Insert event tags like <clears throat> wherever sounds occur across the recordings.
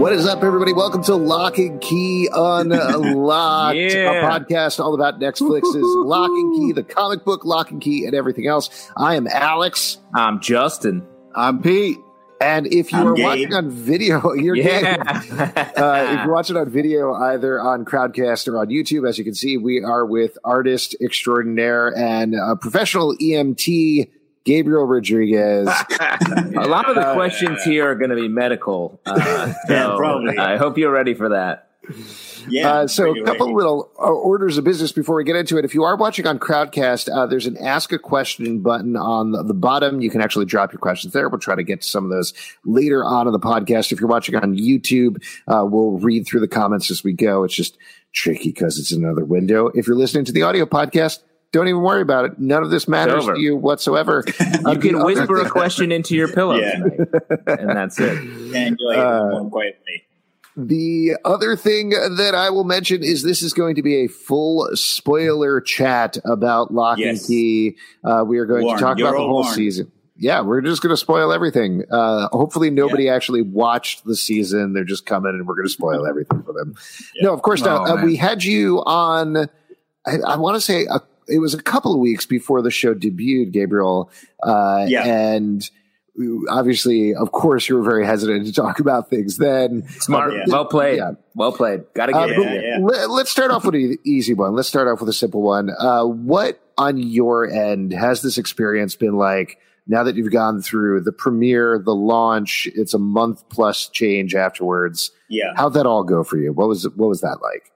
What is up, everybody? Welcome to Locke and Key Unlocked, <laughs> Yeah. a podcast all about Netflix's <laughs> Locke and Key, the comic book Locke and Key, and everything else. I am Alex, I'm Justin. I'm Pete. and if you I'm are watching on video, <laughs> you're Gabe. Uh, if you're watching on video, either on Crowdcast or on YouTube, as you can see, we are with artist extraordinaire and uh, professional EMT Gabriel Rodriguez. <laughs> a lot of the questions here are going to be medical. Uh, <laughs> Yeah, so probably. I hope you're ready for that. Yeah. Uh, so, a couple ready. little uh, orders of business before we get into it. If you are watching on Crowdcast, uh, there's an Ask a Question button on the, the bottom. You can actually drop your questions there. We'll try to get to some of those later on in the podcast. If you're watching on YouTube, uh, we'll read through the comments as we go. It's just tricky because it's another window. If you're listening to the audio podcast, don't even worry about it. None of this matters to you whatsoever. Uh, <laughs> You can whisper a question into your pillow, Yeah. tonight, and that's it. Yeah, <laughs> enjoy uh, it more quietly. The other thing that I will mention is this is going to be a full spoiler chat about Locke and Key. Uh, we are going Warned. to talk You're about the whole warned. season. Yeah, we're just going to spoil everything. Uh, hopefully, nobody actually watched the season. They're just coming and we're going to spoil everything for them. No, of course not. Oh, uh, we had you on, I, I want to say a, it was a couple of weeks before the show debuted, Gabriel. Uh, Yeah. And obviously, of course, you were very hesitant to talk about things then. Smart, Yeah. well played, Yeah. well played. Got to Uh, get but it. yeah. Let, us start off with an easy one. Let's start off with a simple one. Uh, what on your end has this experience been like now that you've gone through the premiere, the launch? It's a month plus change afterwards. Yeah. How'd that all go for you? What was what was that like?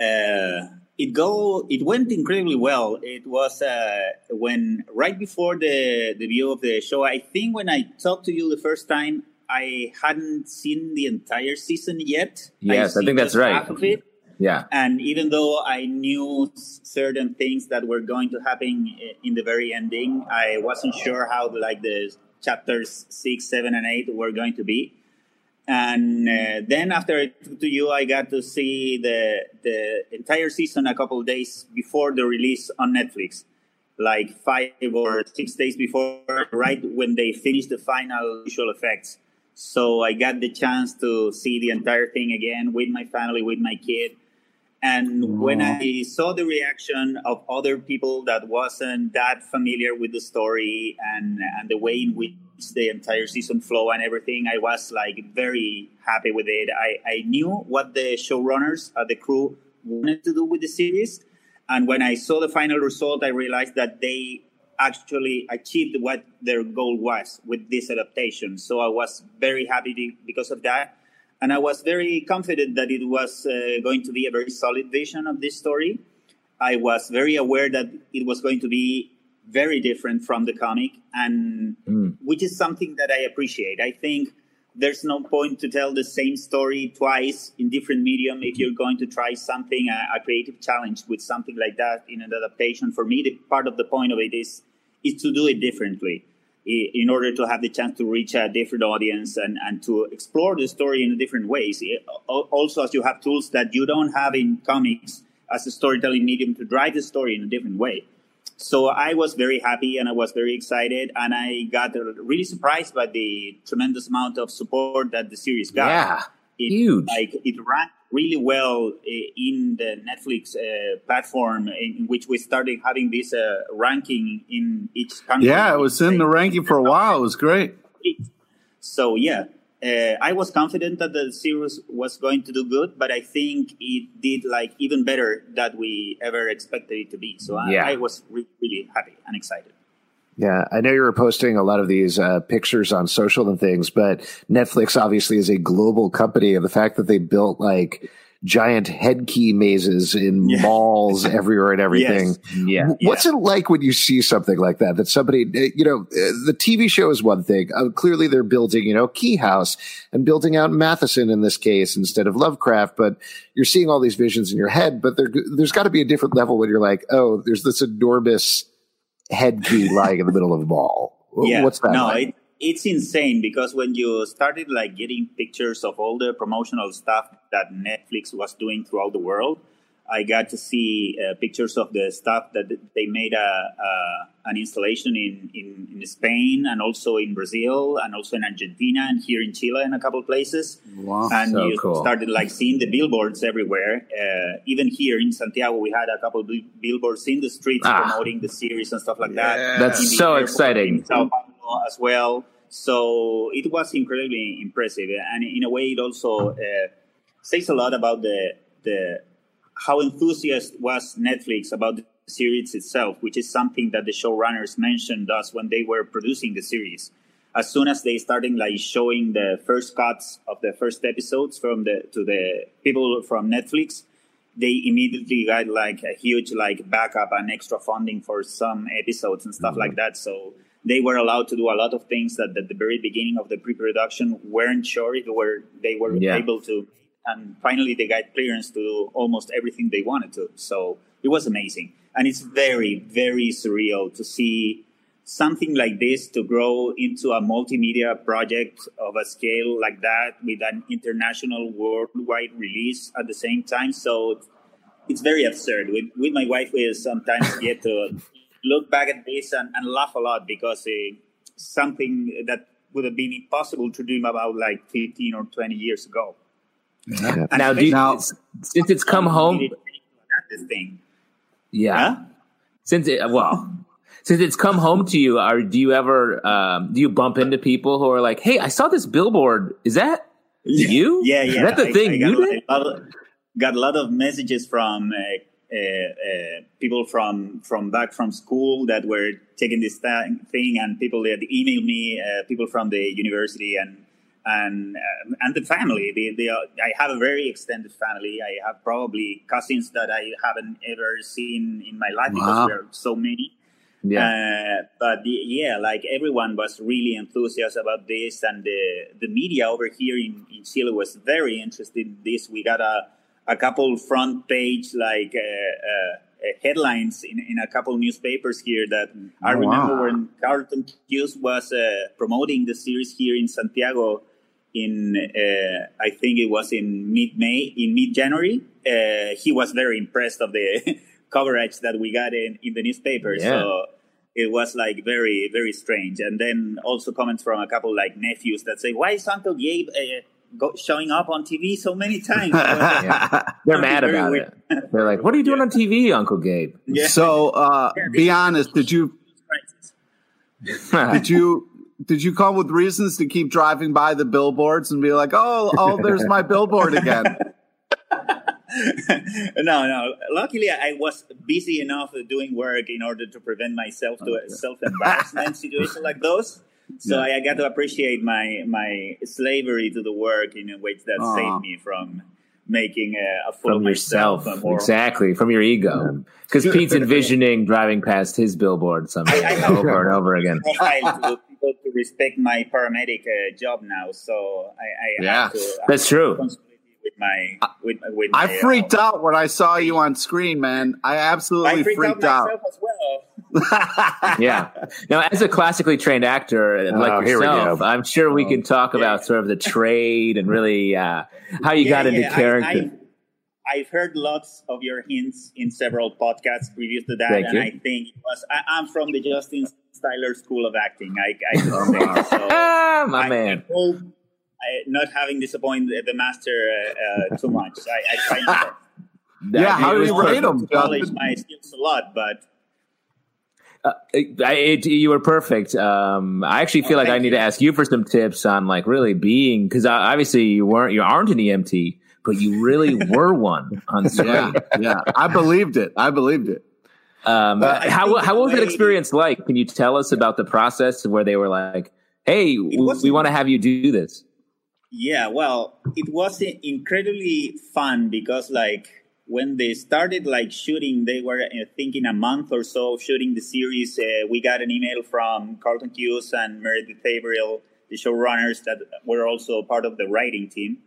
Uh, it go. It went incredibly well. It was uh, when right before the the view of the show. I think when I talked to you the first time, I hadn't seen the entire season yet. Yes, I seen think that's right. Half of it. Yeah, And even though I knew certain things that were going to happen in the very ending, I wasn't sure how like the chapters six, seven, and eight were going to be. And uh, then after I talked to you, I got to see the the entire season a couple days before the release on Netflix, like five or six days before, right when they finished the final visual effects. So I got the chance to see the entire thing again with my family, with my kid. And when I saw the reaction of other people that wasn't that familiar with the story and and the way in which the entire season flow and everything, I was like very happy with it. I, I knew what the showrunners, uh, the crew wanted to do with the series. And when I saw the final result, I realized that they actually achieved what their goal was with this adaptation. So I was very happy because of that. And I was very confident that it was uh, going to be a very solid vision of this story. I was very aware that it was going to be very different from the comic, and which is something that I appreciate. I think there's no point to tell the same story twice in different medium if you're going to try something a, a creative challenge with something like that in an adaptation. For me, the part of the point of it is is to do it differently in order to have the chance to reach a different audience and, and to explore the story in different ways. Also, as you have tools that you don't have in comics as a storytelling medium to drive the story in a different way. So I was very happy and I was very excited, and I got really surprised by the tremendous amount of support that the series got. Yeah, it, huge. Like it ran really well uh, in the Netflix uh, platform, in, which we started having this uh, ranking in each country. Yeah, it was in the ranking for a while. It was great. So yeah, uh, I was confident that the series was going to do good, but I think it did like even better that we ever expected it to be. So I, Yeah. I was re- really happy and excited. Yeah, I know you were posting a lot of these uh, pictures on social and things, but Netflix obviously is a global company, and the fact that they built like giant head key mazes in Yeah. <laughs> malls everywhere and everything. Yes. Yeah. What's it like when you see something like that? That somebody, uh, you know, uh, the TV show is one thing. Uh, clearly, they're building, you know, Key House and building out Matheson in this case instead of Lovecraft. But you're seeing all these visions in your head. But there, there's got to be a different level when you're like, oh, there's this enormous head key lying in the middle of the mall. W- yeah What's that? no like? it, it's insane because when you started like getting pictures of all the promotional stuff that netflix was doing throughout the world i got to see uh, pictures of the stuff that they made a, a an installation in, in in spain and also in brazil and also in argentina and here in chile in a couple of places Wow. and So you cool. started like seeing the billboards everywhere. Uh, even here in Santiago, we had a couple of billboards in the streets Ah. promoting the series and stuff like that. That's so airport exciting. In Sao Paulo as well. So it was incredibly impressive, and in a way, it also uh, says a lot about the the how enthusiastic was Netflix about the series itself, which is something that the showrunners mentioned us when they were producing the series. As soon as they started like showing the first cuts of the first episodes from the to the people from Netflix, they immediately got like a huge like backup and extra funding for some episodes and stuff like mm-hmm. that. So they were allowed to do a lot of things that at the very beginning of the pre-production weren't sure if they were they were Yeah. able to and finally they got clearance to do almost everything they wanted to. So it was amazing. And it's very very surreal to see something like this to grow into a multimedia project of a scale like that with an international worldwide release at the same time. So it's very absurd. With, with my wife we sometimes get to look back at this and, and laugh a lot because uh, something that would have been impossible to dream about like 15 or 20 years ago And Now, do you, Now- since it's come home, this thing yeah. Huh? Since it, well, since it's come home to you, are do you ever um, do you bump into people who are like, "Hey, I saw this billboard. Is that you? Yeah, yeah. Is that the I- thing I you got, did?" a lot of, got a lot of messages from uh, uh, uh, people from from back from school that were taking this th- thing, and people that emailed me, uh, people from the university, and and uh, and the family. They, they are, I have a very extended family. I have probably cousins that I haven't ever seen in my life Wow. because there are so many. Yeah, Uh, but the, yeah, like everyone was really enthusiastic about this, and the the media over here in, in Chile was very interested in this. We got a a couple front page like uh, uh, headlines in, in a couple newspapers here that I Oh, remember wow. when Carlton Cuse was uh, promoting the series here in Santiago in uh, I think it was in mid May in mid January. Uh, he was very impressed of the <laughs> coverage that we got in, in the newspaper. Yeah. So it was like very very strange. And then also comments from a couple like nephews that say, "Why is Uncle Gabe uh, go, showing up on TV so many times?" <laughs> they're mad about weird. it. They're like, "What are you doing on TV, Uncle Gabe?" Yeah. So, uh, <laughs> be honest. Did you did you did you come with reasons to keep driving by the billboards and be like, oh, oh, there's my billboard again? <laughs> no, no. Luckily, I was busy enough doing work in order to prevent myself to a self embarrassment <laughs> situation like those. So I, I got to appreciate my my slavery to the work in a way that Aw. saved me from making a, a fool from of myself. yourself, and more- exactly, from your ego. Because Pete's <laughs> envisioning driving past his billboard someday I- I have- over and over again. Profile to people to respect my paramedic uh, job now. So I, I Yeah. have to. That's have true. With my, with, with my, I uh, freaked out when I saw you on screen, man. I absolutely I freaked, freaked out out. myself as well. <laughs> <laughs> yeah. Now, as a classically trained actor like Oh, yourself. I'm sure we can talk Yeah. about sort of the trade and really uh, how you got into I- character. I, I've heard lots of your hints in several podcasts previous to that, Thank and you. I think it was I, I'm from the Justin Styler School of Acting. I, I <laughs> could say so. ah, my I, man. I hope I, not having disappointed the master uh, uh, too much. I, I try not <laughs> Yeah, how it do you perfect. rate them, to acknowledge Justin? my skills a lot, but Uh, I, it, you were perfect. Um, I actually feel Oh, like I need you. to ask you for some tips on like really being because obviously you weren't you aren't an EMT, but you really <laughs> were one on screen. Yeah, yeah. I believed it. I believed it. Um, I how how was that experience like? Can you tell us about the process where they were like, "Hey, we, we want to have you do this"? Yeah, well, it was incredibly fun because, like, when they started like shooting, they were uh, thinking a month or so of shooting the series. Uh, we got an email from Carlton Cuse and Meredith Averill, the showrunners that were also part of the writing team,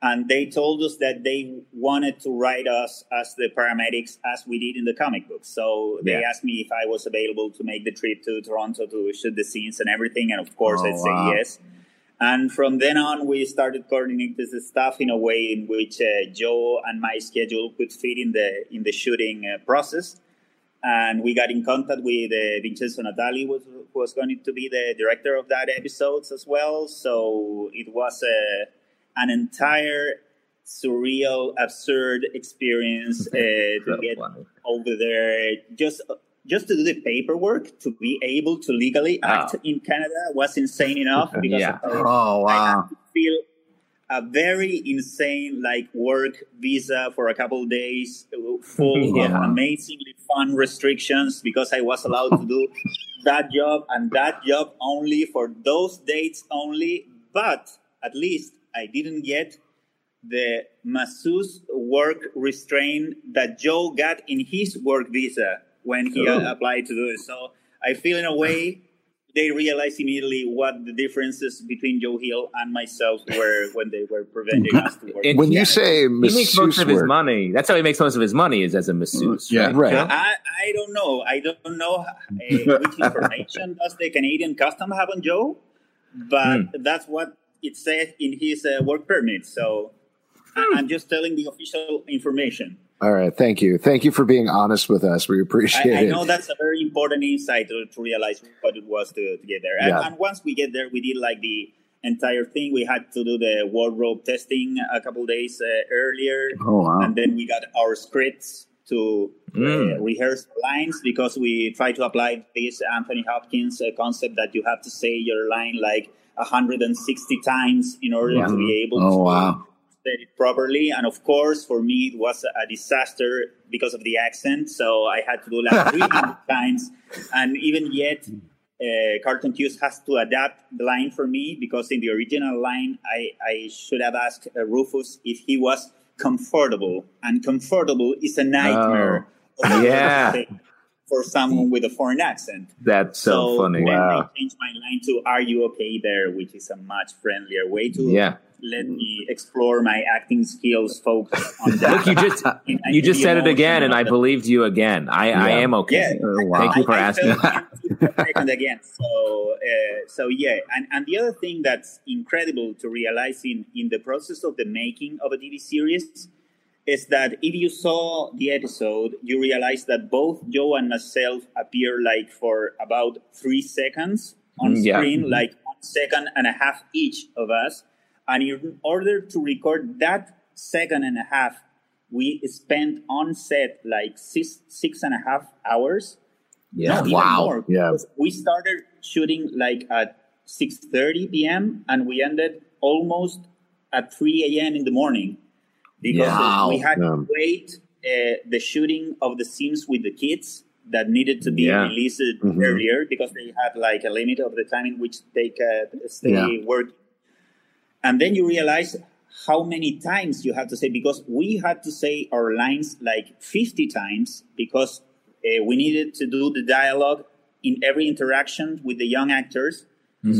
and they told us that they wanted to write us as the paramedics as we did in the comic books. So they Yeah. asked me if I was available to make the trip to Toronto to shoot the scenes and everything, and of course Oh, I'd say wow. yes. And from then on, we started coordinating this stuff in a way in which uh, Joe and my schedule could fit in the in the shooting uh, process. And we got in contact with uh, Vincenzo Natali, was, who was going to be the director of that episodes as well. So it was uh, an entire surreal, absurd experience uh, to get funny. over there. Just just to do the paperwork to be able to legally act Wow. in Canada was insane enough because Yeah. of- Oh I wow! had to feel a very insane like work visa for a couple of days, uh, full <laughs> Yeah. of amazingly fun restrictions because I was allowed to do <laughs> that job and that job only for those dates only. But at least I didn't get the masseuse work restraint that Joe got in his work visa when he Ooh. uh, applied to do it. So I feel in a way they realized immediately what the differences between Joe Hill and myself were when they were preventing us to work. <laughs> When you say he makes most masseuse of his money. That's how he makes most of his money is as a masseuse. Yeah. Right. Joe? I, I don't know. I don't know uh, which <laughs> information does the Canadian custom have on Joe, but that's what it says in his uh, work permit. So I- I'm just telling the official information. all right. Thank you. Thank you for being honest with us. We appreciate I, I know that's a very important insight to, to realize what it was to, to get there. And, Yeah. and once we get there, we did like the entire thing. We had to do the wardrobe testing a couple days uh, earlier, Oh wow! and then we got our scripts to uh, Mm. rehearse lines because we try to apply this Anthony Hopkins uh, concept that you have to say your line like 160 times in order to be able Oh to wow! it properly. And of course, for me, it was a disaster because of the accent. So I had to do like <laughs> 300 times. And even yet, uh, Carlton Cuse has to adapt the line for me because in the original line, I, I should have asked uh, Rufus if he was comfortable. And comfortable is a nightmare. Oh, yeah. <laughs> For someone with a foreign accent. That's so, funny. Then Wow. I changed my line to "Are you okay there?" which is a much friendlier way to Yeah. let me explore my acting skills. Focus on that. <laughs> Look, you just <laughs> And you just said it again, and I believed you again. I, I am okay. Yeah. Oh, wow. Thank you for I, asking. I felt it for a second again. So, uh, so yeah, and and the other thing that's incredible to realize in in the process of the making of a TV series is that if you saw the episode, you realize that both Joe and myself appear like for about three seconds on Mm, yeah. screen, like one second and a half each of us. And in order to record that second and a half, we spent on set like six six and a half hours. Yeah. No, Wow. more. Yeah. We started shooting like at 6.30 p.m. and we ended almost at 3 a.m. in the morning because Wow. we had Yeah. to wait uh, the shooting of the scenes with the kids that needed to be Yeah. released Mhm. earlier because they had like a limit of the time in which they could stay Yeah. working. And then you realize how many times you have to say because we had to say our lines like 50 times because uh, we needed to do the dialogue in every interaction with the young actors.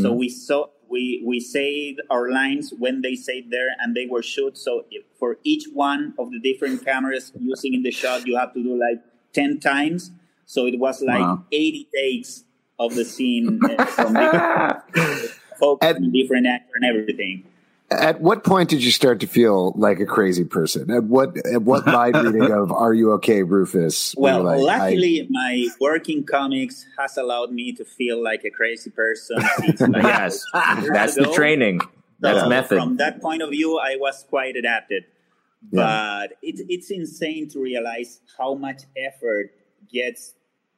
So we saw we we said our lines when they said there and they were shoot. So for each one of the different cameras using in the shot, you have to do like 10 times. So it was like Wow. 80 takes of the scene uh, from different <laughs> At- and different actor and everything. At what point did you start to feel like a crazy person? At what at what <laughs> line reading of "Are you okay, Rufus"? Well, like, I- luckily, my work in comics has allowed me to feel like a crazy person. since, like, <laughs> yes, <laughs> that's the training. That's So method. From that point of view, I was quite adapted. Yeah. But it, it's insane to realize how much effort gets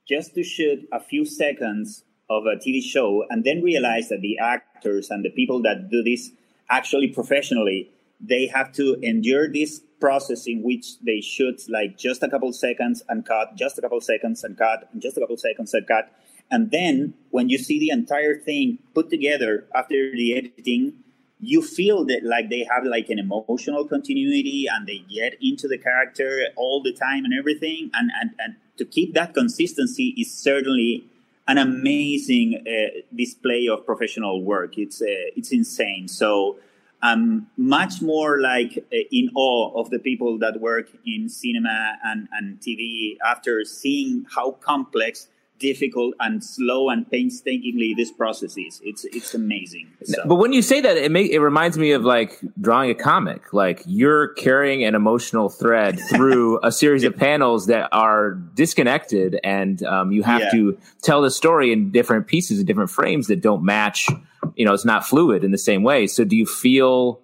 just to shoot a few seconds of a TV show and then realize that the actors and the people that do this actually professionally, they have to endure this process in which they shoot like just a couple seconds and cut, just a couple seconds and cut, and just a couple seconds and cut. And then when you see the entire thing put together after the editing, you feel that like they have like an emotional continuity and they get into the character all the time and everything and and, and to keep that consistency is certainly an amazing uh, display of professional work. It's uh, it's insane. So I'm much more like uh, in awe of the people that work in cinema and, and TV after seeing how complex difficult and slow and painstakingly this process is. It's it's amazing. So. But when you say that, it make, it reminds me of like drawing a comic. Like you're carrying an emotional thread <laughs> through a series of panels that are disconnected, and um, you have Yeah. to tell the story in different pieces, in different frames that don't match. You know, it's not fluid in the same way. So, do you feel?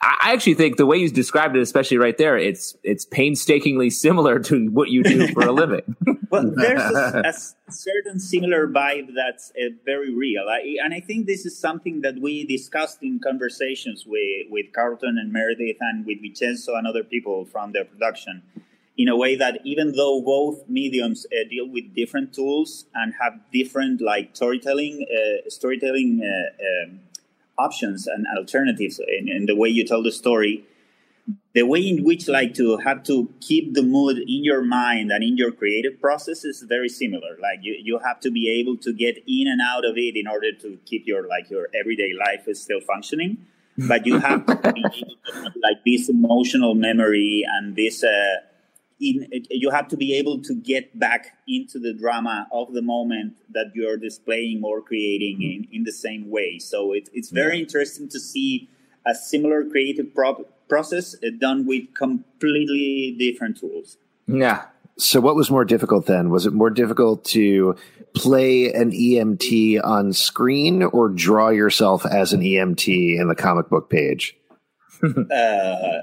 I I actually think the way you described it, especially right there, it's it's painstakingly similar <laughs> to what you do for a living. <laughs> Well, <laughs> there's a, a certain similar vibe that's uh, very real, I, and I think this is something that we discussed in conversations with with Carlton and Meredith and with Vincenzo and other people from the production. In a way that even though both mediums uh, deal with different tools and have different like storytelling uh, storytelling uh, um, options and alternatives in, in the way you tell the story, the way in which like to have to keep the mood in your mind and in your creative process is very similar. Like you, you have to be able to get in and out of it in order to keep your like your everyday life is still functioning. But you have to be able to have like this emotional memory and this uh in, you have to be able to get back into the drama of the moment that you're displaying or creating in, in the same way. So it, it's very interesting to see a similar creative pro- process uh, done with completely different tools. yeah, So, what was more difficult then? Was it more difficult to play an EMT on screen or draw yourself as an EMT in the comic book page? <laughs> Uh,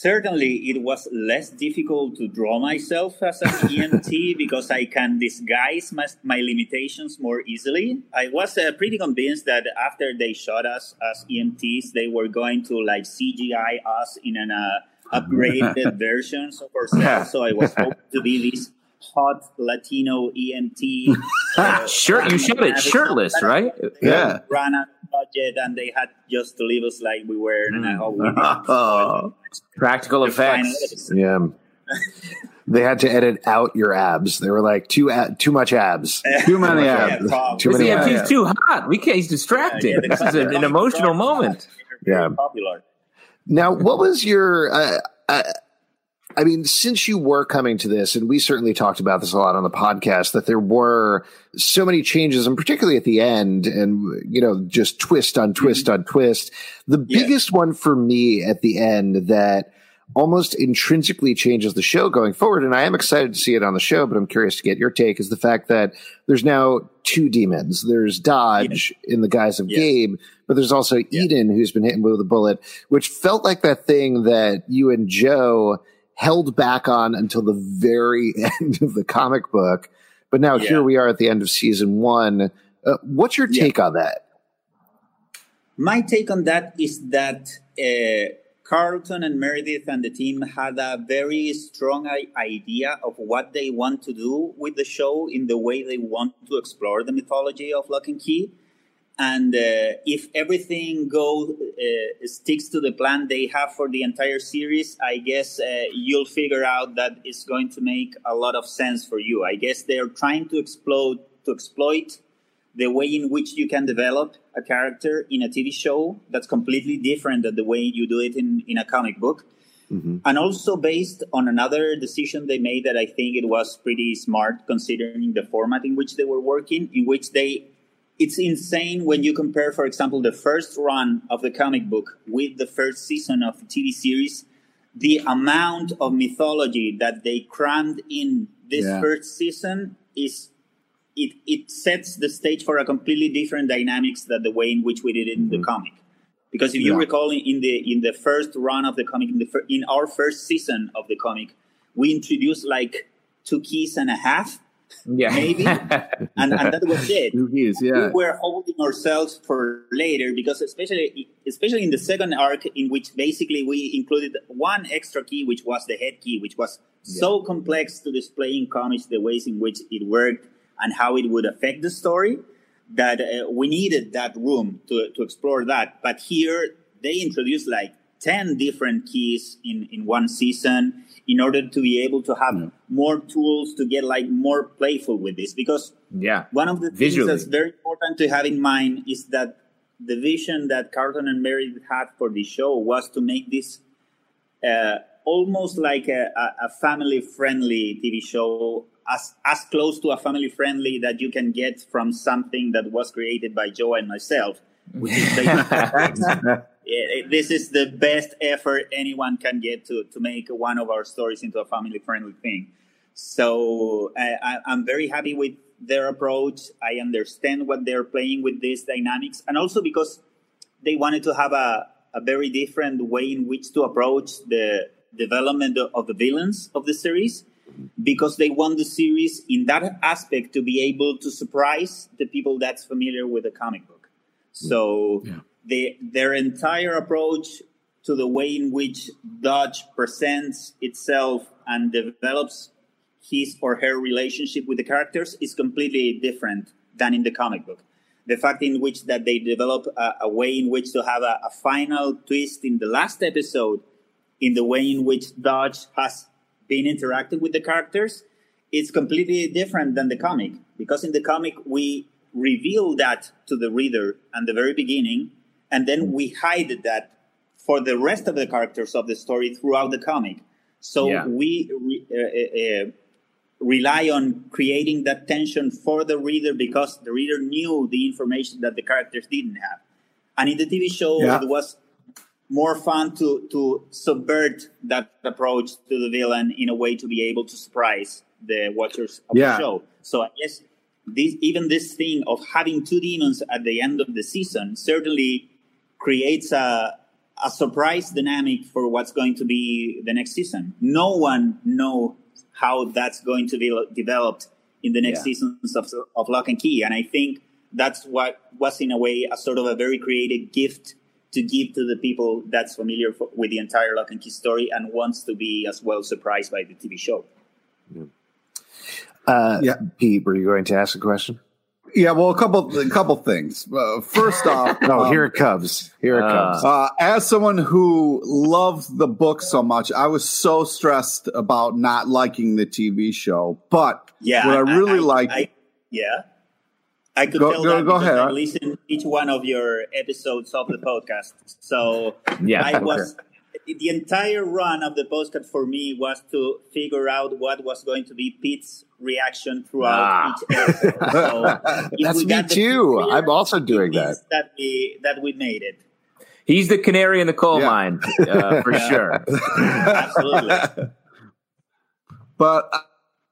certainly, it was less difficult to draw myself as an EMT <laughs> because I can disguise my, my limitations more easily. I was uh, pretty convinced that after they shot us as EMTs, they were going to like CGI us in an uh, upgraded <laughs> versions of ourselves. So I was hoping to be this hot Latino EMT. <laughs> uh, shirt. You showed it shirtless, right? Yeah. ran out of budget and they had just to leave us like we were in a Hollywood. <laughs> Oh. Practical effects. Yeah. <laughs> they had to edit out your abs. They were like too a- too much abs. <laughs> Too many abs. probably. Too many EMT yeah. is too hot. We can't. He's distracting. Yeah, the this is an, an emotional moment. Yeah. popular. Now, what was your? Uh, uh, I mean, since you were coming to this, and we certainly talked about this a lot on the podcast, that there were so many changes, and particularly at the end, and you know, just twist on mm-hmm. twist on twist. The Yeah. biggest one for me at the end that almost intrinsically changes the show going forward, and I am excited to see it on the show, but I'm curious to get your take, is the fact that there's now two demons. There's Dodge in the guise of Yes. Gabe, but there's also Eden who's been hit with a bullet, which felt like that thing that you and Joe held back on until the very <laughs> end of the comic book. But now Yeah. here we are at the end of season one. Uh, what's your Yeah. take on that? My take on that is that uh, Carlton and Meredith and the team had a very strong idea of what they want to do with the show in the way they want to explore the mythology of Locke and Key. And uh, if everything goes uh, sticks to the plan they have for the entire series, I guess uh, you'll figure out that it's going to make a lot of sense for you. I guess they're trying to explode to exploit the way in which you can develop a character in a TV show that's completely different than the way you do it in, in a comic book. And also based on another decision they made that I think it was pretty smart considering the format in which they were working, in which they it's insane when you compare, for example, the first run of the comic book with the first season of the TV series, the amount of mythology that they crammed in this Yeah. first season is it, it sets the stage for a completely different dynamics than the way in which we did it in the mm-hmm. comic. Because if you Yeah. recall in the in the first run of the comic, in the fir- in our first season of the comic, we introduced like two keys and a half, Yeah, maybe, <laughs> and, and that was it. Yeah. we were holding ourselves for later because especially especially in the second arc in which basically we included one extra key which was the head key which was so complex to display in comics the ways in which it worked and how it would affect the story that uh, we needed that room to, to explore that. But here they introduced like 10 different keys in, in one season in order to be able to have Mm. more tools to get like more playful with this because Yeah. one of the things Visually. that's very important to have in mind is that the vision that Carlton and Meredith had for the show was to make this uh, almost like a, a, family friendly TV show, as, as close to a family friendly that you can get from something that was created by Joe and myself, which is <laughs> this is the best effort anyone can get to, to make one of our stories into a family friendly thing. So I, I'm very happy with their approach. I understand what they're playing with these dynamics, and also because they wanted to have a, a very different way in which to approach the development of the villains of the series because they want the series in that aspect to be able to surprise the people that's familiar with the comic book. So the, their entire approach to the way in which Dodge presents itself and develops his or her relationship with the characters is completely different than in the comic book. The fact in which that they develop a, a way in which to have a, a final twist in the last episode, in the way in which Dodge has been interacting with the characters, it's completely different than the comic. Because in the comic, we reveal that to the reader at the very beginning, and then we hide that for the rest of the characters of the story throughout the comic. So Yeah. we re- uh, uh, uh, rely on creating that tension for the reader because the reader knew the information that the characters didn't have. And in the TV show, Yeah. it was more fun to to subvert that approach to the villain in a way to be able to surprise the watchers of Yeah. the show. So I guess this even this thing of having two demons at the end of the season certainly creates a a surprise dynamic for what's going to be the next season. No one know how that's going to be developed in the next Yeah. seasons of, of Locke and Key, and I think that's what was in a way a sort of a very creative gift to give to the people that's familiar f- with the entire Locke and Key story and wants to be as well surprised by the TV show. Uh, Yeah. Pete, were you going to ask a question? Yeah, well, a couple a couple things. Uh, first <laughs> off, Oh, um, here it comes. Here it Uh, comes. Uh, as someone who loved the book so much, I was so stressed about not liking the TV show. But Yeah, what I really like, I, yeah, I could Go- tell go- that go ahead. I listened each one of your episodes of the podcast. So Yeah, I was the entire run of the podcast for me was to figure out what was going to be Pete's reaction throughout Ah. each episode. So <laughs> That's me too. Pete I'm also doing it means that we that we made it. He's the canary in the coal Yeah. mine, uh, for sure. <laughs> <laughs> Absolutely. but I-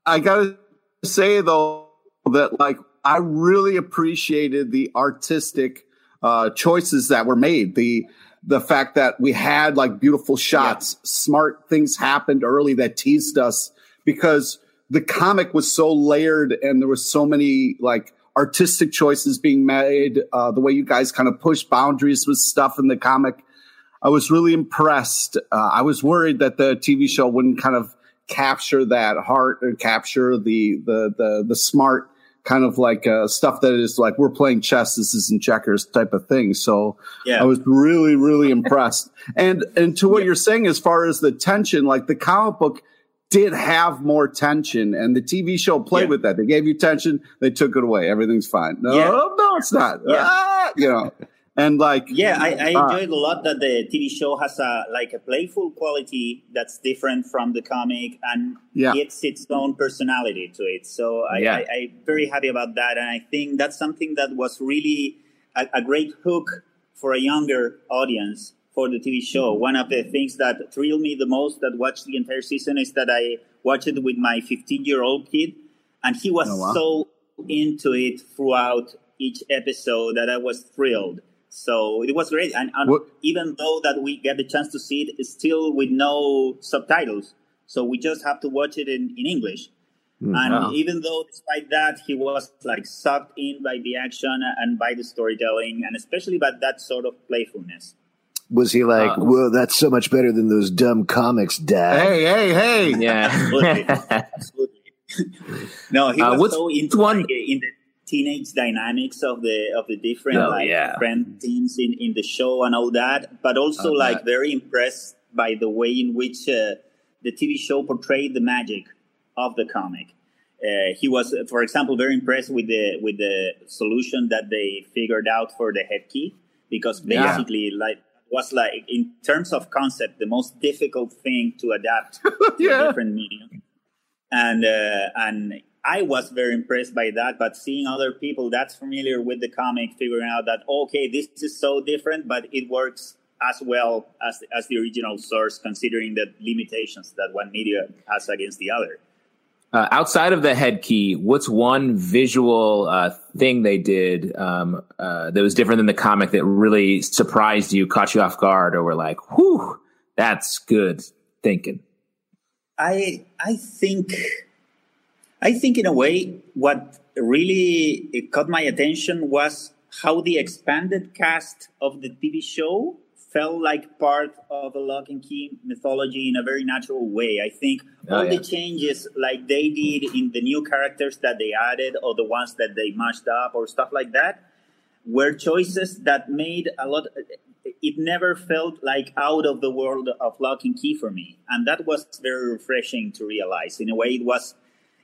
I gotta say though that like I really appreciated the artistic uh, choices that were made. The the fact that we had like beautiful shots, smart things happened early that teased us because the comic was so layered and there was so many like artistic choices being made. Uh, the way you guys kind of pushed boundaries with stuff in the comic, I was really impressed. Uh, I was worried that the TV show wouldn't kind of capture that heart or capture the the the the smart kind of like uh, stuff that is like we're playing chess, this isn't checkers type of thing. So Yeah. I was really really <laughs> impressed. And and to what you're saying as far as the tension, like the comic book did have more tension and the TV show played Yeah. with that. They gave you tension, they took it away. Everything's fine. No, Yeah. no, it's not. Yeah. Ah, you know. And like Yeah, I, I Uh, enjoyed a lot that the TV show has a like a playful quality that's different from the comic and Yeah. gets its own personality to it. So I, Yeah. I, I'm very happy about that, and I think that's something that was really a, a great hook for a younger audience for the TV show. Mm-hmm. One of the things that thrilled me the most that watched the entire season is that I watched it with my 15 year old kid, and he was Oh, wow. so into it throughout each episode that I was thrilled. So it was great, and, and even though that we get the chance to see it, it's still with no subtitles, so we just have to watch it in, in English. Hmm. and wow. even though, despite that, he was like sucked in by the action and by the storytelling, and especially by that sort of playfulness. Was he like, Uh, "Whoa, that's so much better than those dumb comics, Dad"? hey, hey, hey. Yeah. <laughs> Absolutely, <laughs> absolutely. <laughs> no, he Uh, was so into one- like, in the teenage dynamics of the of the different Oh, like yeah. friend teams in in the show and all that, but also Oh, like that. very impressed by the way in which uh, the TV show portrayed the magic of the comic. Uh, he was, for example, very impressed with the with the solution that they figured out for the head key because Yeah. basically, like, was like in terms of concept, the most difficult thing to adapt <laughs> to a different medium. And uh, and I was very impressed by that. But seeing other people that's familiar with the comic figuring out that okay, this is so different, but it works as well as as the original source, considering the limitations that one media has against the other. Uh, outside of the head key, what's one visual uh, thing they did um, uh, that was different than the comic that really surprised you, caught you off guard, or were like, "Whew, that's good thinking." I I think I think in a way what really uh, caught my attention was how the expanded cast of the TV show felt like part of a locke and key mythology in a very natural way. I think Oh, all yeah. the changes like they did in the new characters that they added or the ones that they mashed up or stuff like that were choices that made a lot it never felt like out of the world of locke and key for me and that was very refreshing to realize in a way it was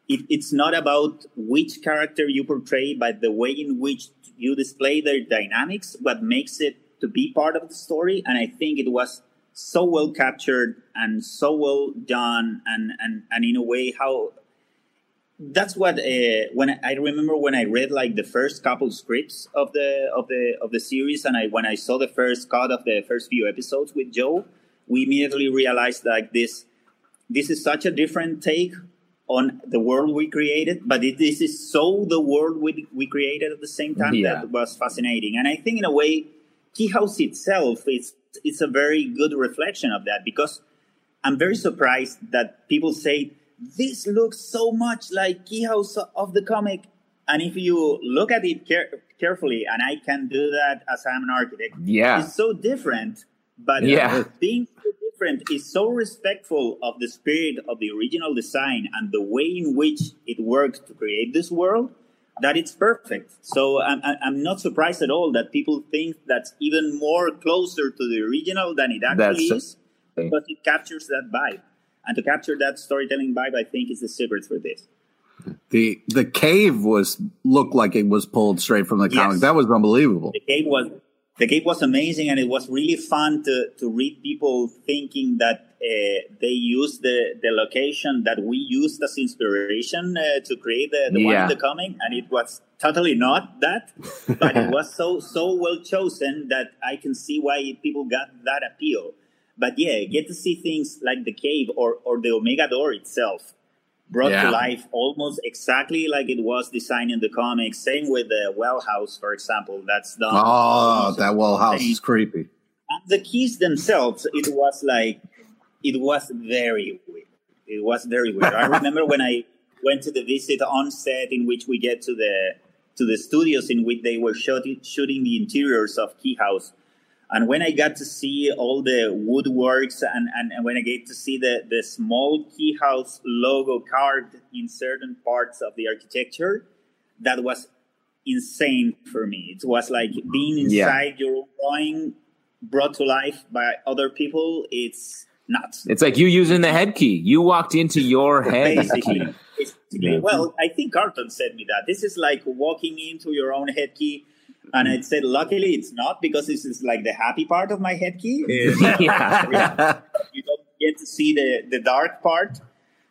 it, it's not about which character you portray but the way in which you display their dynamics what makes it to be part of the story and i think it was so well captured and so well done and and, and in a way how that's what uh, when I, I remember when I read like the first couple scripts of the of the of the series, and I when I saw the first cut of the first few episodes with Joe, we immediately realized like this this is such a different take on the world we created, but it, this is so the world we we created at the same time Yeah. that was fascinating, and I think in a way, Key House itself is it's a very good reflection of that because I'm very surprised that people say this looks so much like Key House of the comic. And if you look at it care- carefully, and I can do that as I'm an architect, Yeah. it's so different. But Yeah. being is so respectful of the spirit of the original design and the way in which it worked to create this world that it's perfect. So I'm, I'm- not surprised at all that people think that's even more closer to the original than it actually That's- is because it captures that vibe. And to capture that storytelling vibe, I think is the secret for this. The the cave was looked like it was pulled straight from the Yes. That was unbelievable. The game was the game was amazing, and it was really fun to to read people thinking that uh, they used the the location that we used as inspiration uh, to create the, the one in the comic, and it was totally not that, but it was so <laughs> so well chosen that I can see why people got that appeal. But yeah, get to see things like the cave or or the Omega Door itself brought Yeah. to life almost exactly like it was designed in the comics. Same with the well house, for example. That's done. Oh, that well house is creepy. And the keys themselves, it was like, it was very weird. It was very weird. I <laughs> remember when I went to the visit on set in which we get to the to the studios in which they were shooting shooting the interiors of Key House. And when I got to see all the woodworks and, and, and when I get to see the, the small Key House logo carved in certain parts of the architecture, that was insane for me. It was like being Yeah. inside your own drawing brought to life by other people. It's nuts. It's like you using the head key. You walked into your <laughs> head Basically, key. basically. Well, I think Carlton said me that. This is like walking into your own head key. And I said, luckily it's not because this is like the happy part of my head key. <laughs> Yeah. you don't get to see the, the dark part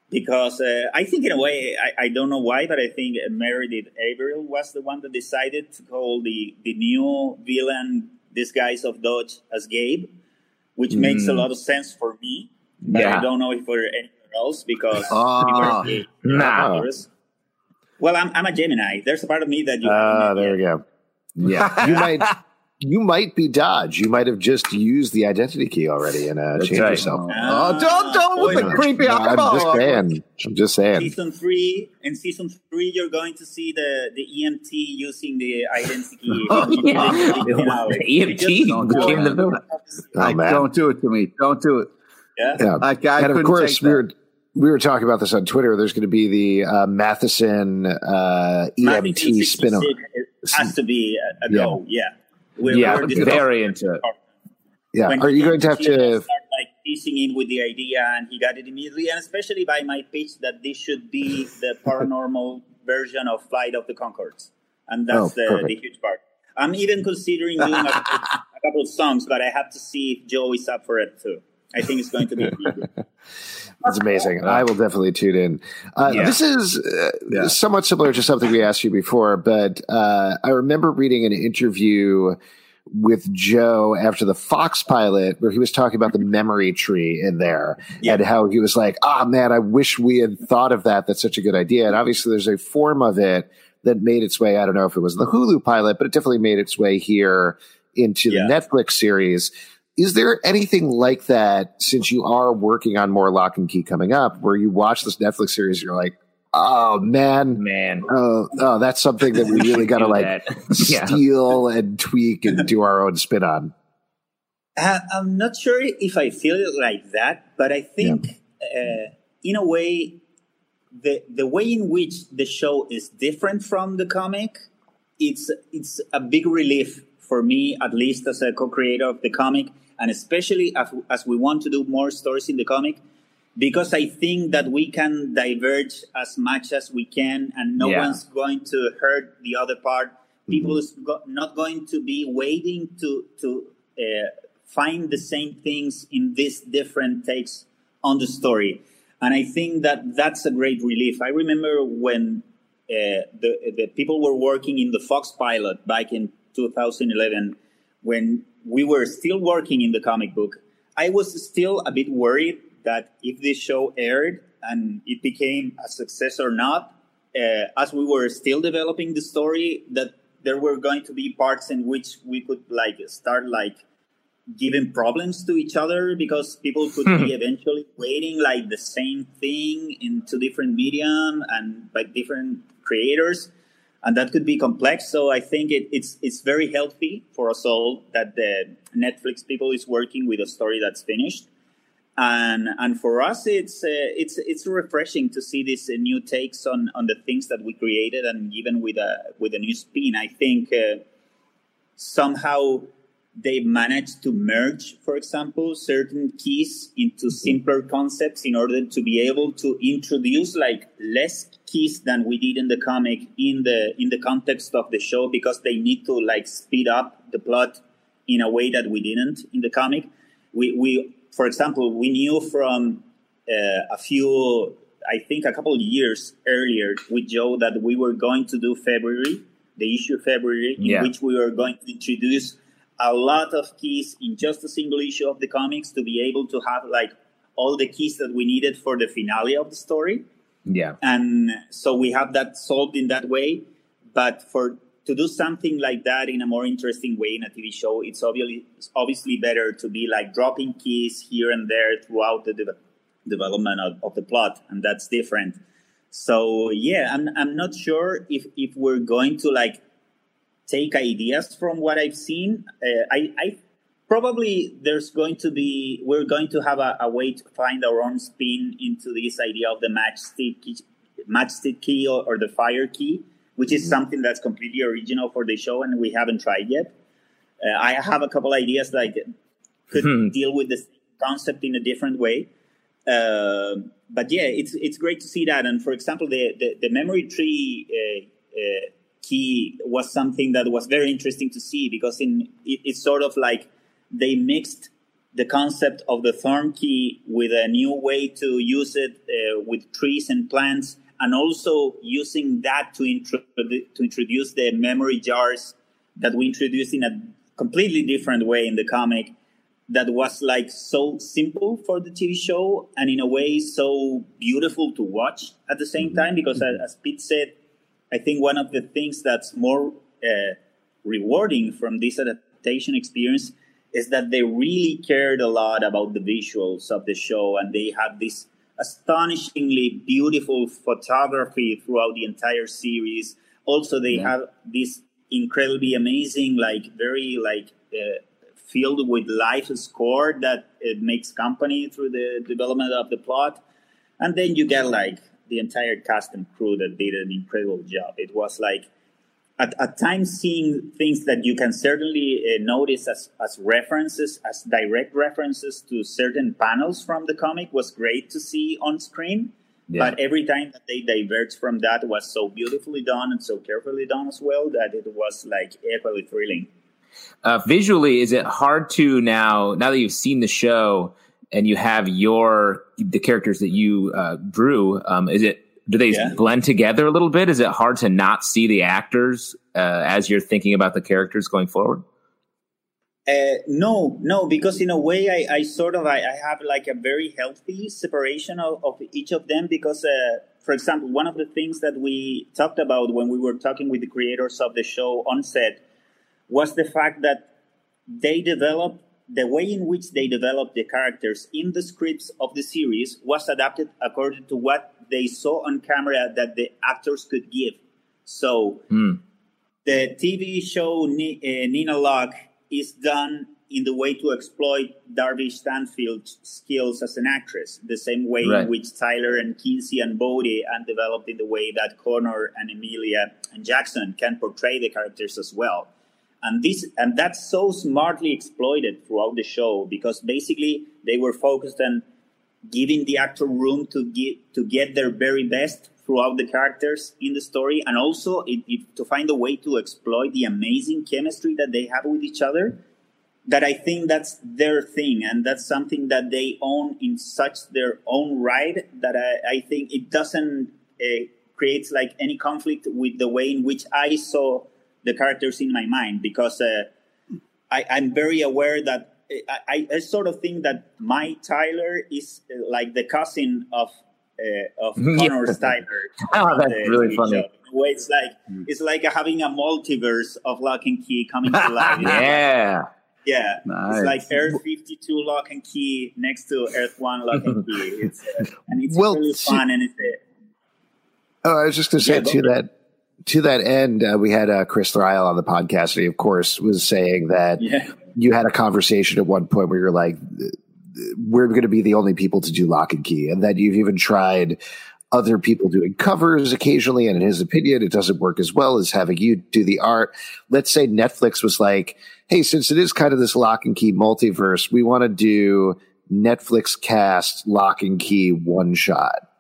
because uh, I think in a way I, I don't know why, but I think Meredith Averill was the one that decided to call the the new villain disguise of Dodge as Gabe, which makes a lot of sense for me. But Yeah. I don't know if for anyone else because Ah. we were gay. Nah. Well, I'm, I'm a Gemini. There's a part of me that you. Ah, haven't there we go. Yeah. <laughs> You might you might be Dodge. You might have just used the identity key already and uh, That's changed right. yourself. Oh, don't don't with the creepy No, I'm just saying. I'm just saying. Season three, in season three, you're going to see the, the EMT using the identity key. <laughs> <laughs> The EMT became the villain. Oh, Like, man. don't do it to me. Don't do it. Yeah. Yeah. Like, I and of course, we're we were talking about this on Twitter. There's going to be the uh, Matheson uh, EMT spin-off. Has to be a, a go. Yeah, we're, yeah, we're very into it. Yeah, when are you going to have to start like piecing in with the idea, and he got it immediately, and especially by my pitch that this should be the <laughs> paranormal version of Flight of the Conchords, and that's oh, the, the, huge part. I'm even considering doing a, <laughs> a, couple of songs, but I have to see if Joe is up for it too. I think it's going to be. <laughs> That's amazing. I will definitely tune in. Uh, yeah. This is uh, yeah. somewhat similar to something we asked you before, but uh, I remember reading an interview with Joe after the Fox pilot where he was talking about the memory tree in there yeah. and how he was like, ah, oh, man, I wish we had thought of that. That's such a good idea. And obviously there's a form of it that made its way. I don't know if it was the Hulu pilot, but it definitely made its way here into the Netflix series. Is there anything like that since you are working on more locke and Key coming up where you watch this Netflix series, you're like, oh man, man, oh, oh that's something that we <laughs> really got to like <laughs> yeah. steal and tweak and do our own spin on. Uh, I'm not sure if I feel it like that, but I think yeah. uh, in a way, the the way in which the show is different from the comic, it's it's a big relief for me, at least as a co-creator of the comic, and especially as, as we want to do more stories in the comic, because I think that we can diverge as much as we can, and no yeah. one's going to hurt the other part. People mm-hmm. is not going to be waiting to to uh, find the same things in these different takes on the story, and I think that that's a great relief. I remember when uh, the the people were working in the Fox pilot back in 2011 when we were still working in the comic book, I was still a bit worried that if this show aired and it became a success or not, uh, as we were still developing the story, that there were going to be parts in which we could like start like giving problems to each other because people could be hmm. <laughs> eventually waiting like the same thing in two different medium and by different creators and that could be complex. So I think it, it's it's very healthy for us all that the Netflix people is working with a story that's finished, and and for us it's uh, it's it's refreshing to see these uh, new takes on on the things that we created, and even with a with a new spin. I think uh, somehow they managed to merge, for example, certain keys into simpler concepts in order to be able to introduce like less keys than we did in the comic in the in the context of the show because they need to like speed up the plot in a way that we didn't in the comic. We we for example we knew from uh, a few I think a couple of years earlier with Joe that we were going to do February, the issue February, in yeah. which we were going to introduce a lot of keys in just a single issue of the comics to be able to have like all the keys that we needed for the finale of the story. Yeah. And so we have that solved in that way. But for to do something like that in a more interesting way in a TV show, it's obviously it's obviously better to be like dropping keys here and there throughout the de- development of, of the plot, and that's different. So yeah, I'm I'm not sure if if we're going to like take ideas from what I've seen. Uh, I, I probably there's going to be we're going to have a, a, way to find our own spin into this idea of the matchstick key, matchstick key or, or the fire key, which is mm-hmm. something that's completely original for the show and we haven't tried yet. Uh, I have a couple ideas that could hmm. deal with this concept in a different way. Uh, but yeah, it's it's great to see that. And for example, the the, the memory tree uh, uh, key was something that was very interesting to see because in it, it's sort of like they mixed the concept of the thorn key with a new way to use it uh, with trees and plants and also using that to, intro- to introduce the memory jars that we introduced in a completely different way in the comic that was like so simple for the TV show and in a way so beautiful to watch at the same time because as Pete said I think one of the things that's more uh, rewarding from this adaptation experience is that they really cared a lot about the visuals of the show and they had this astonishingly beautiful photography throughout the entire series also they yeah. have this incredibly amazing like very like uh, filled with life score that it makes company through the development of the plot and then you get like the entire cast and crew that did an incredible job. It was like at, at times seeing things that you can certainly uh, notice as, as references, as direct references to certain panels from the comic was great to see on screen. Yeah. But every time that they diverge from that was so beautifully done and so carefully done as well that it was like equally thrilling. Uh, visually, is it hard to now, now that you've seen the show and you have your, the characters that you uh, drew, um, is it do they yeah. blend together a little bit? Is it hard to not see the actors uh, as you're thinking about the characters going forward? Uh, no, no, because in a way, I, I sort of I, I, have like a very healthy separation of, of each of them. Because, uh, for example, one of the things that we talked about when we were talking with the creators of the show on set was the fact that they developed the way in which they developed the characters in the scripts of the series was adapted according to what they saw on camera that the actors could give. So mm. the TV show uh, Nina Locke is done in the way to exploit Darby Stanchfield's skills as an actress, the same way right. in which Tyler and Kinsey and Bode and developed in the way that Connor and Emilia and Jackson can portray the characters as well and this and that's so smartly exploited throughout the show because basically they were focused on giving the actor room to get to get their very best throughout the characters in the story. And also it, it, to find a way to exploit the amazing chemistry that they have with each other that i think that's their thing. And that's something that they own in such their own right that i, I think it doesn't uh, create like any conflict with the way in which i saw the characters in my mind because uh, I, am very aware that I, I, sort of think that my Tyler is uh, like the cousin of uh, of <laughs> Connor's Tyler. <laughs> oh, that's really funny. Where it's like it's like having a multiverse of Locke and Key coming to <laughs> life. yeah. Yeah, nice. it's like Earth 52 locke and Key next to Earth 1 locke and Key. It's, uh, and it's well, really fun. And it's, uh, oh, I was just going to say, yeah, to that, to that end, uh, we had uh, Chris Ryall on the podcast, and he, of course, was saying that yeah. you had a conversation at one point where you're like, "We're going to be the only people to do locke and Key," and that you've even tried other people doing covers occasionally, and in his opinion, it doesn't work as well as having you do the art. Let's say Netflix was like, "Hey, since it is kind of this locke and Key multiverse, we want to do Netflix cast locke and Key one shot."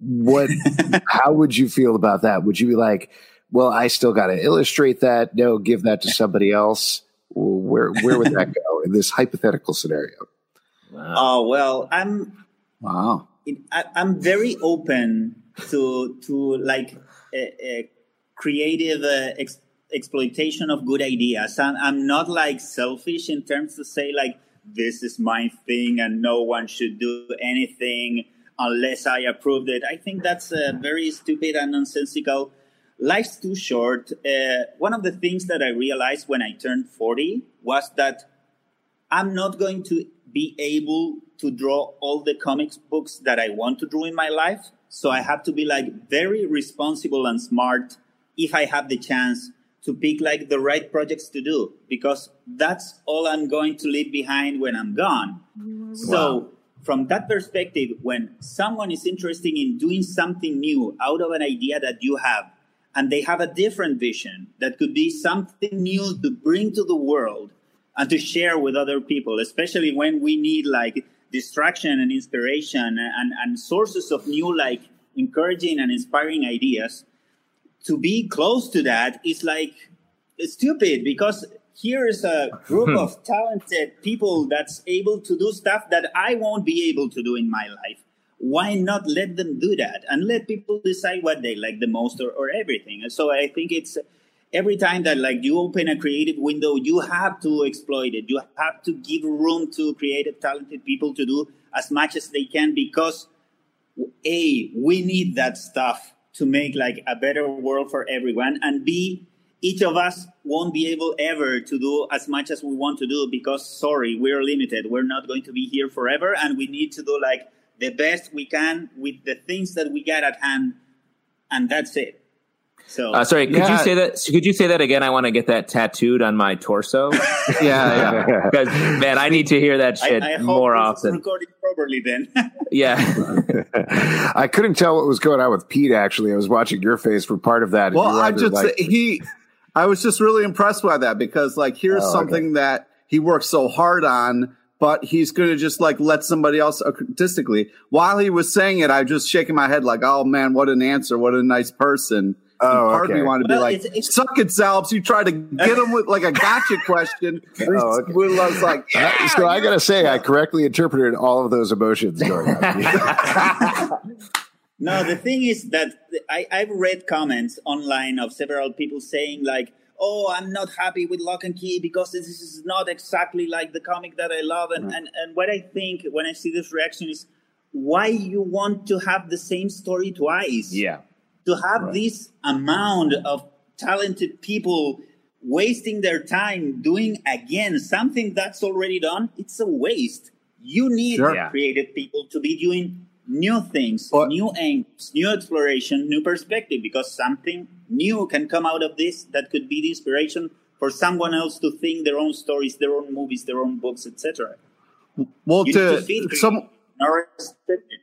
What <laughs> how would you feel about that? Would you be like well i still got to illustrate that. No give that to somebody else. Where where would that go in this hypothetical scenario? Wow. oh well i'm wow. I, am very open to to like a, a creative uh, ex, exploitation of good ideas. I'm, I'm not like selfish in terms to say like this is my thing and no one should do anything unless I approved it. I think that's uh, very stupid and nonsensical. Life's too short. Uh, one of the things that I realized when I turned 40 was that I'm not going to be able to draw all the comics books that I want to draw in my life. So I have to be like very responsible and smart if I have the chance to pick like the right projects to do because that's all I'm going to leave behind when I'm gone. Wow. So from that perspective, when someone is interested in doing something new out of an idea that you have, and they have a different vision that could be something new to bring to the world and to share with other people, especially when we need like distraction and inspiration and, and sources of new, like encouraging and inspiring ideas, to be close to that is like stupid because here is a group hmm. of talented people that's able to do stuff that I won't be able to do in my life. Why not let them do that and let people decide what they like the most or, or everything? And so I think it's every time that like you open a creative window, you have to exploit it. You have to give room to creative, talented people to do as much as they can because a we need that stuff to make like a better world for everyone, and b each of us won't be able ever to do as much as we want to do because sorry we're limited we're not going to be here forever and we need to do like the best we can with the things that we got at hand and that's it So Uh, sorry, could Yeah. you say that? Could you say that again? I want to get that tattooed on my torso. <laughs> Yeah, yeah. <laughs> Because man, I need to hear that shit I hope more often. recording properly then. <laughs> Yeah, I couldn't tell what was going on with Pete. Actually, I was watching your face for part of that. Well, I just like- he, I was just really impressed by that because like here's Oh, okay. something that he worked so hard on, but he's going to just like let somebody else uh, artistically. While he was saying it, I was just shaking my head like, oh man, what an answer, what a nice person. Oh, And part of okay. me wanted to be Well, like, it's- it's- suck it, Salps. You try to get him with like a gotcha question. <laughs> Oh, okay. We was like, yeah, <laughs> uh, so I gotta say, I correctly interpreted all of those emotions going on. <laughs> No, the uh-huh. thing is that I, I've read comments online of several people saying like, "Oh, I'm not happy with Locke and Key because this is not exactly like the comic that I love." And and, and what I think when I see this reaction is, why you want to have the same story twice? yeah. to have this amount of talented people wasting their time doing again something that's already done, it's a waste. You need Sure. Creative people to be doing new things, But- new angles, new exploration, new perspective, because something new can come out of this that could be the inspiration for someone else to think their own stories, their own movies, their own books, etc. well, You to to feed some. not restrict it.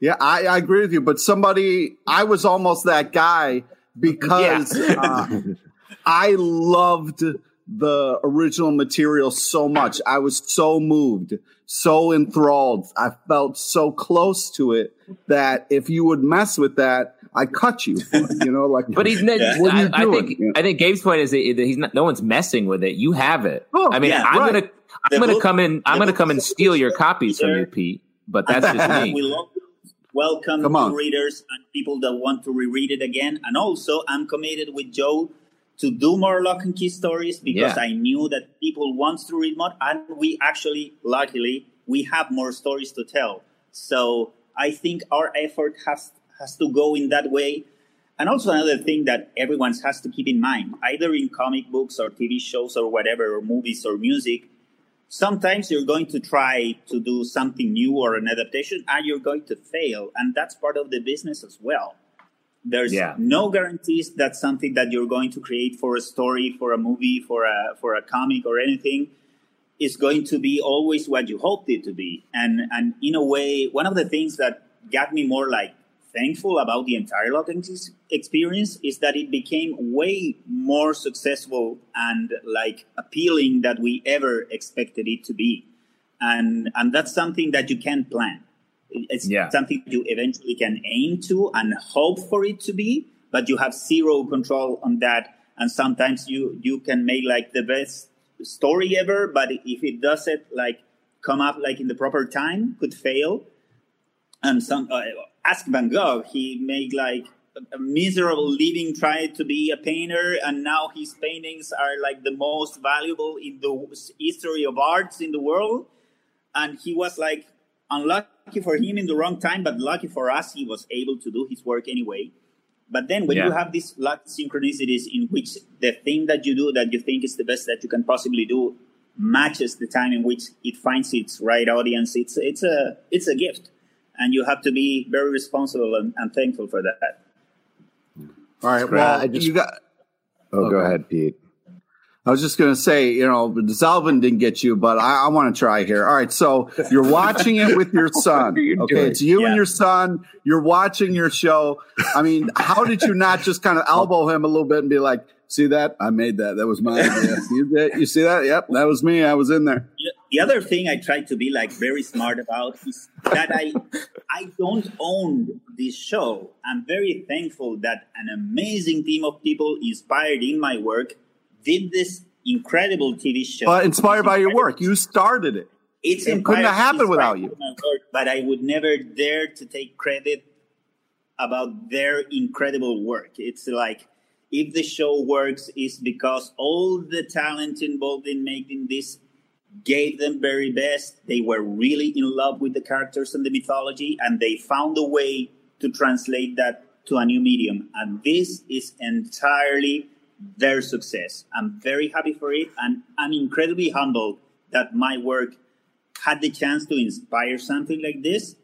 Yeah, I, I agree with you. But somebody, I was almost that guy because uh, <laughs> I loved the original material so much. I was so moved, so enthralled. I felt so close to it that if you would mess with that, I cut you. <laughs> You know, like. But he's. What are you I, I think. Yeah. I think Gabe's point is that he's not. No one's messing with it. You have it. Oh, I mean, yeah, I'm right. gonna. I'm gonna book- come in. I'm gonna come and steal your copies from you, Pete. But that's just <laughs> me. we love welcome Come on. new readers and people that want to reread it again. And also, I'm committed with Joe to do more Locke and Key stories because Yeah. I knew that people want to read more, and we actually, luckily, we have more stories to tell. So I think our effort has has to go in that way. And also another thing that everyone has to keep in mind, either in comic books or TV shows or whatever, or movies or music, sometimes you're going to try to do something new or an adaptation and you're going to fail and that's part of the business as well there's Yeah. no guarantees that something that you're going to create for a story for a movie for a for a comic or anything. Is going to be always what you hoped it to be. And and in a way one of the things that got me more like thankful about the entire Key experience is that it became way more successful and like appealing that we ever expected it to be. And and that's something that you can't plan it's Yeah. something you eventually can aim to and hope for it to be but you have zero control on that. And sometimes you you can make like the best story ever but if it doesn't like come up like in the proper time could fail. And some uh, ask van gogh he made like a- a miserable living trying to be a painter and now his paintings are like the most valuable in the history of arts in the world. And he was like unlucky for him in the wrong time but lucky for us he was able to do his work anyway but then when you have these luck synchronicities in which the thing that you do that you think is the best that you can possibly do matches the time in which it finds its right audience it's it's a it's a gift and you have to be very responsible and, and thankful for that All right. Well, I just- you got. oh, go Okay. ahead, Pete. I was just going to say, you know, Zalben didn't get you, but I, I want to try here. All right. So you're watching it with your <laughs> son. you Okay. doing? It's you Yeah. and your son. You're watching your show. I mean, how did you not just kind of elbow him a little bit and be like, see that? I made that. That was my idea. <laughs> you, did- you see that? Yep. That was me. I was in there. the other thing I try to be like very smart about is that I I don't own this show. I'm very thankful that an amazing team of people inspired in my work did this incredible TV show. But inspired by your work. You started it. It's it couldn't have happened without you. work, but I would never dare to take credit about their incredible work. It's like if the show works, is because all the talent involved in making this gave them very best. They were really in love with the characters and the mythology, and they found a way to translate that to a new medium. And this is entirely their success. I'm very happy for it, and I'm incredibly humbled that my work had the chance to inspire something like this.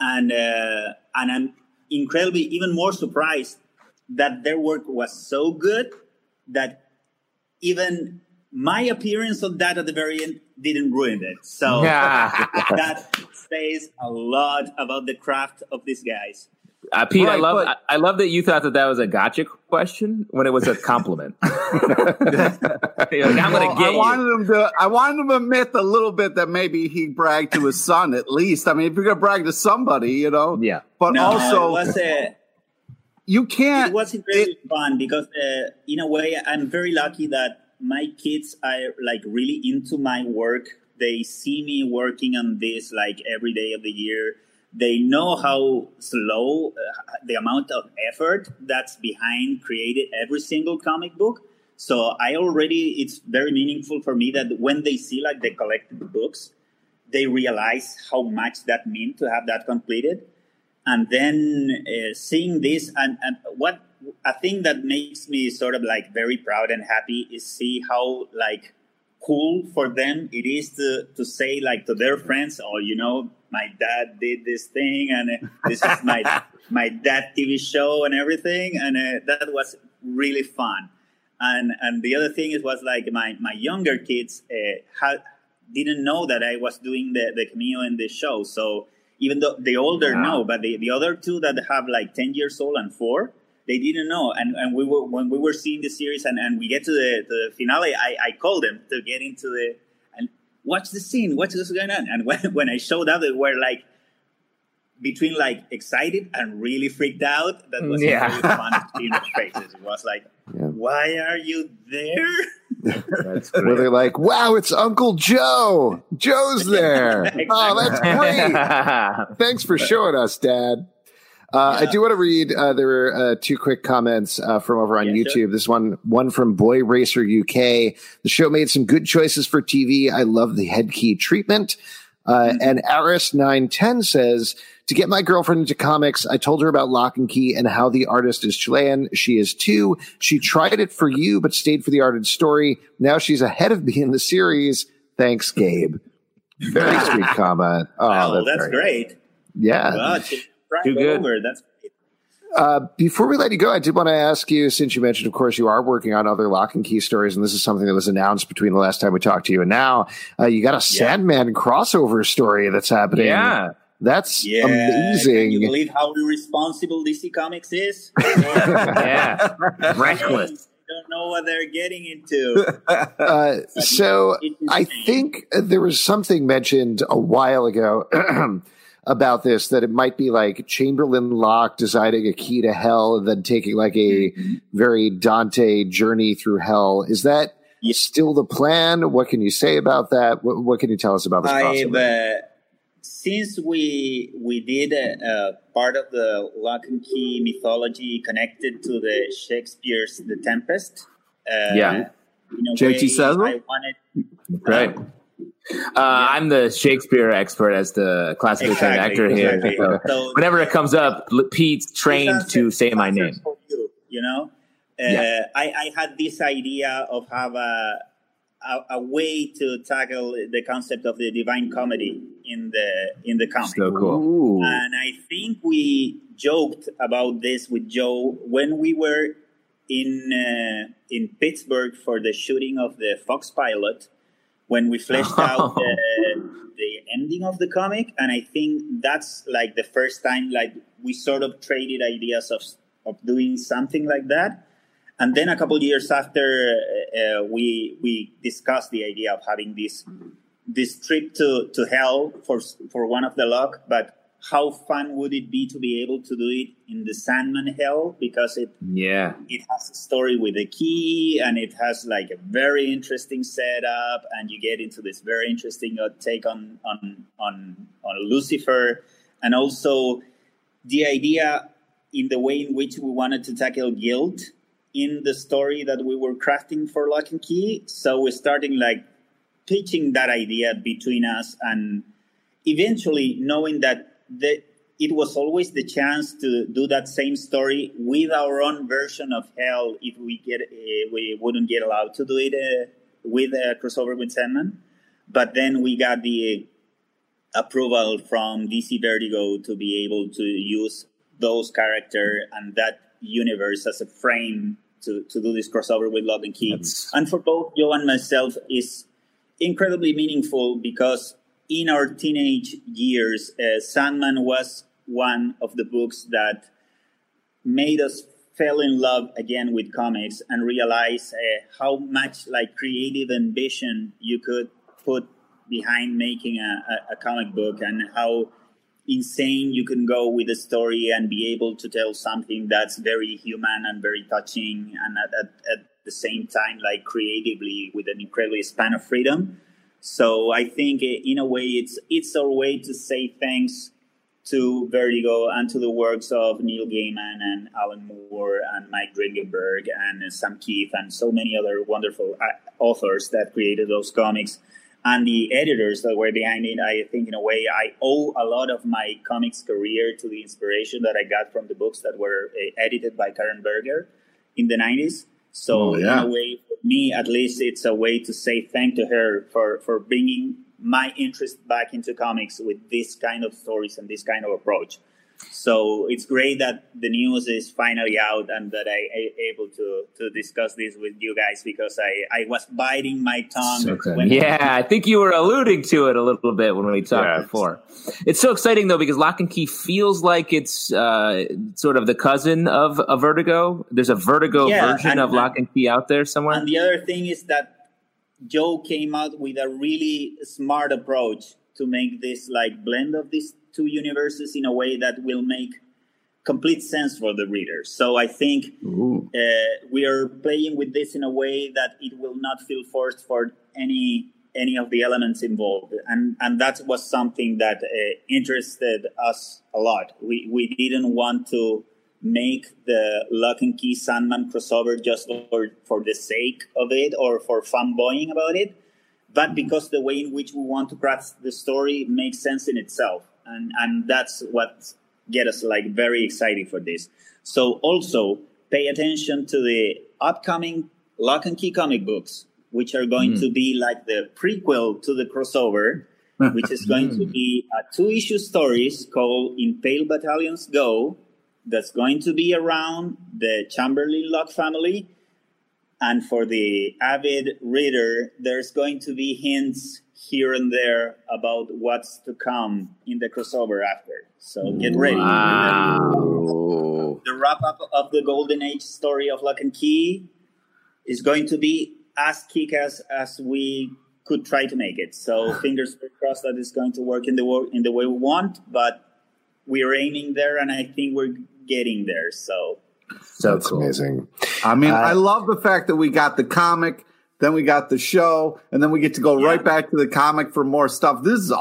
And uh, and I'm incredibly even more surprised that their work was so good that even my appearance on that at the very end didn't ruin it. So <laughs> that says a lot about the craft of these guys. Uh, Pete, I love but- I, I love that you thought that that was a gotcha question when it was a compliment. <laughs> Like, I'm Well, gonna get I you. wanted him to. I wanted him to admit a little bit that maybe he bragged to his son at least. I mean, if you're gonna brag to somebody, you know. Yeah. But No, also, it was a you can't. it was very fun because uh, in a way i'm very lucky that my kids are like really into my work they see me working on this like every day of the year they know how slow uh, the amount of effort that's behind creating every single comic book. So i already it's very meaningful for me that when they see like the collected books they realize how much that means to have that completed. And then uh, seeing this and, and what a thing that makes me sort of like very proud and happy is see how like cool for them it is to to say like to their friends oh you know my dad did this thing and uh, this is my <laughs> my dad tv show and everything and uh, that was really fun and and the other thing is was like my my younger kids uh, had didn't know that i was doing the the cameo in the show so even though the older Wow. know, but the, the other two that have like 10 years old and four, they didn't know. And, and we were, when we were seeing the series and, and we get to the, to the finale, I, I called them to get into the, and watch the scene, watch what's going on? And <laughs> when, when I showed up, they were like, between like excited and really freaked out. That was Yeah. really fun to see in their faces. It was like, why are you there? That's <laughs> Where they're like, wow, it's Uncle Joe. Joe's <laughs> there. Oh, that's great. Thanks for showing us, Dad. Uh, I do want to read. Uh, there were uh, two quick comments uh, from over on Yeah, YouTube. sure. This one, one from Boy Racer UK. The show made some good choices for TV. I love the head key treatment. Uh, and Aris nine ten says to get my girlfriend into comics, I told her about Locke and Key and how the artist is Chilean. She is too. She tried it for you, but stayed for the art and story. Now she's ahead of me in the series. Thanks, Gabe. Very <laughs> sweet comment. Oh, Oh, that's, very- great. Yeah. Wow, to Too good. over, that's great. Uh, before we let you go, I did want to ask you, since you mentioned, of course, you are working on other locke and key stories, and this is something that was announced between the last time we talked to you and now. Uh, you got a Sandman crossover story that's happening. Yeah. That's Yeah, Can you believe how irresponsible DC Comics is? <laughs> Yeah. <laughs> Reckless. They don't know what they're getting into. <laughs> Uh, so I think there was something mentioned a while ago <clears throat> about this that it might be like Chamberlain Locke designing a key to hell and then taking like a very Dante journey through hell. Is that Yeah. still the plan? What can you say about that? What, what can you tell us about this I've uh, since we we did uh, uh, part of the Locke and Key mythology connected to the Shakespeare's The Tempest. Uh, Yeah. in a JT way, Cecil? I wanted Right. Uh, I'm the Shakespeare expert as the classically trained Exactly, actor here. exactly. So So- whenever it comes up, Pete's trained to say my name. for you, you know, uh, Yeah. I, I had this idea of have a, a a way to tackle the concept of the divine comedy in the in the comic. So cool. Ooh. And I think we joked about this with Joe when we were in uh, in Pittsburgh for the shooting of the Fox pilot. When we fleshed <laughs> out the, the ending of the comic, and I think that's like the first time like we sort of traded ideas of of doing something like that. And then a couple years after, uh, uh, we we discussed the idea of having this this trip to, to hell for for one of the luck, but how fun would it be to be able to do it in the Sandman Hell because it Yeah. it has a story with a key and it has like a very interesting setup and you get into this very interesting uh, take on on on on Lucifer and also the idea in the way in which we wanted to tackle guilt in the story that we were crafting for Locke and Key. So we're starting like pitching that idea between us and eventually knowing that the, it was always the chance to do that same story with our own version of hell if we get uh, we wouldn't get allowed to do it uh, with a crossover with Sandman. But then we got the approval from DC Vertigo to be able to use those character and that universe as a frame to, to do this crossover with Locke and Key. That's... And for both Joe and myself is incredibly meaningful because in our teenage years, uh, Sandman was one of the books that made us fell in love again with comics and realize uh, how much like creative ambition you could put behind making a, a, a, comic book and how insane you can go with a story and be able to tell something that's very human and very touching and at, at, at the same time like creatively with an incredible span of freedom so i think uh, in a way it's it's our way to say thanks to Vertigo and to the works of Neil Gaiman and Alan Moore and Mike Dringenberg and Sam Kieth and so many other wonderful uh, authors that created those comics and the editors that were behind it. I think in a way I owe a lot of my comics career to the inspiration that I got from the books that were edited by Karen Berger in the 90s. So oh, yeah. in a way, me at least, it's a way to say thank to her for for bringing my interest back into comics with this kind of stories and this kind of approach. So it's great that the news is finally out and that I am able to to discuss this with you guys because I, I was biting my tongue. Okay. yeah, I think you were alluding to it a little bit when we talked yeah. before. It's so exciting though because Locke and Key feels like it's uh, sort of the cousin of a Vertigo. There's a Vertigo yeah, version and, of Locke and Key out there somewhere. And the other thing is that Joe came out with a really smart approach to make this like blend of these two universes in a way that will make complete sense for the reader. So I think uh, we are playing with this in a way that it will not feel forced for any any of the elements involved, and and that was something that uh, interested us a lot. We we didn't want to make the Locke and Key Sandman crossover just for, for the sake of it or for fanboying about it, but because the way in which we want to craft the story makes sense in itself. And, and that's what get us like very excited for this. So also pay attention to the upcoming Locke and Key comic books, which are going mm. to be like the prequel to the crossover, <laughs> which is going to be a two issue stories called In Pale Battalions Go, that's going to be around the Chamberlain Locke family. And for the avid reader, there's going to be hints here and there about what's to come in the crossover after. So get ready. Wow. The wrap up of the Golden Age story of Locke and Key is going to be as kick ass as we could try to make it. So <sighs> fingers crossed that it's going to work in the in the way we want, but we're aiming there, and I think we're getting there. So, so that's cool. amazing. I mean, uh, I love the fact that we got the comic, then we got the show, and then we get to go yeah. right back to the comic for more stuff. This is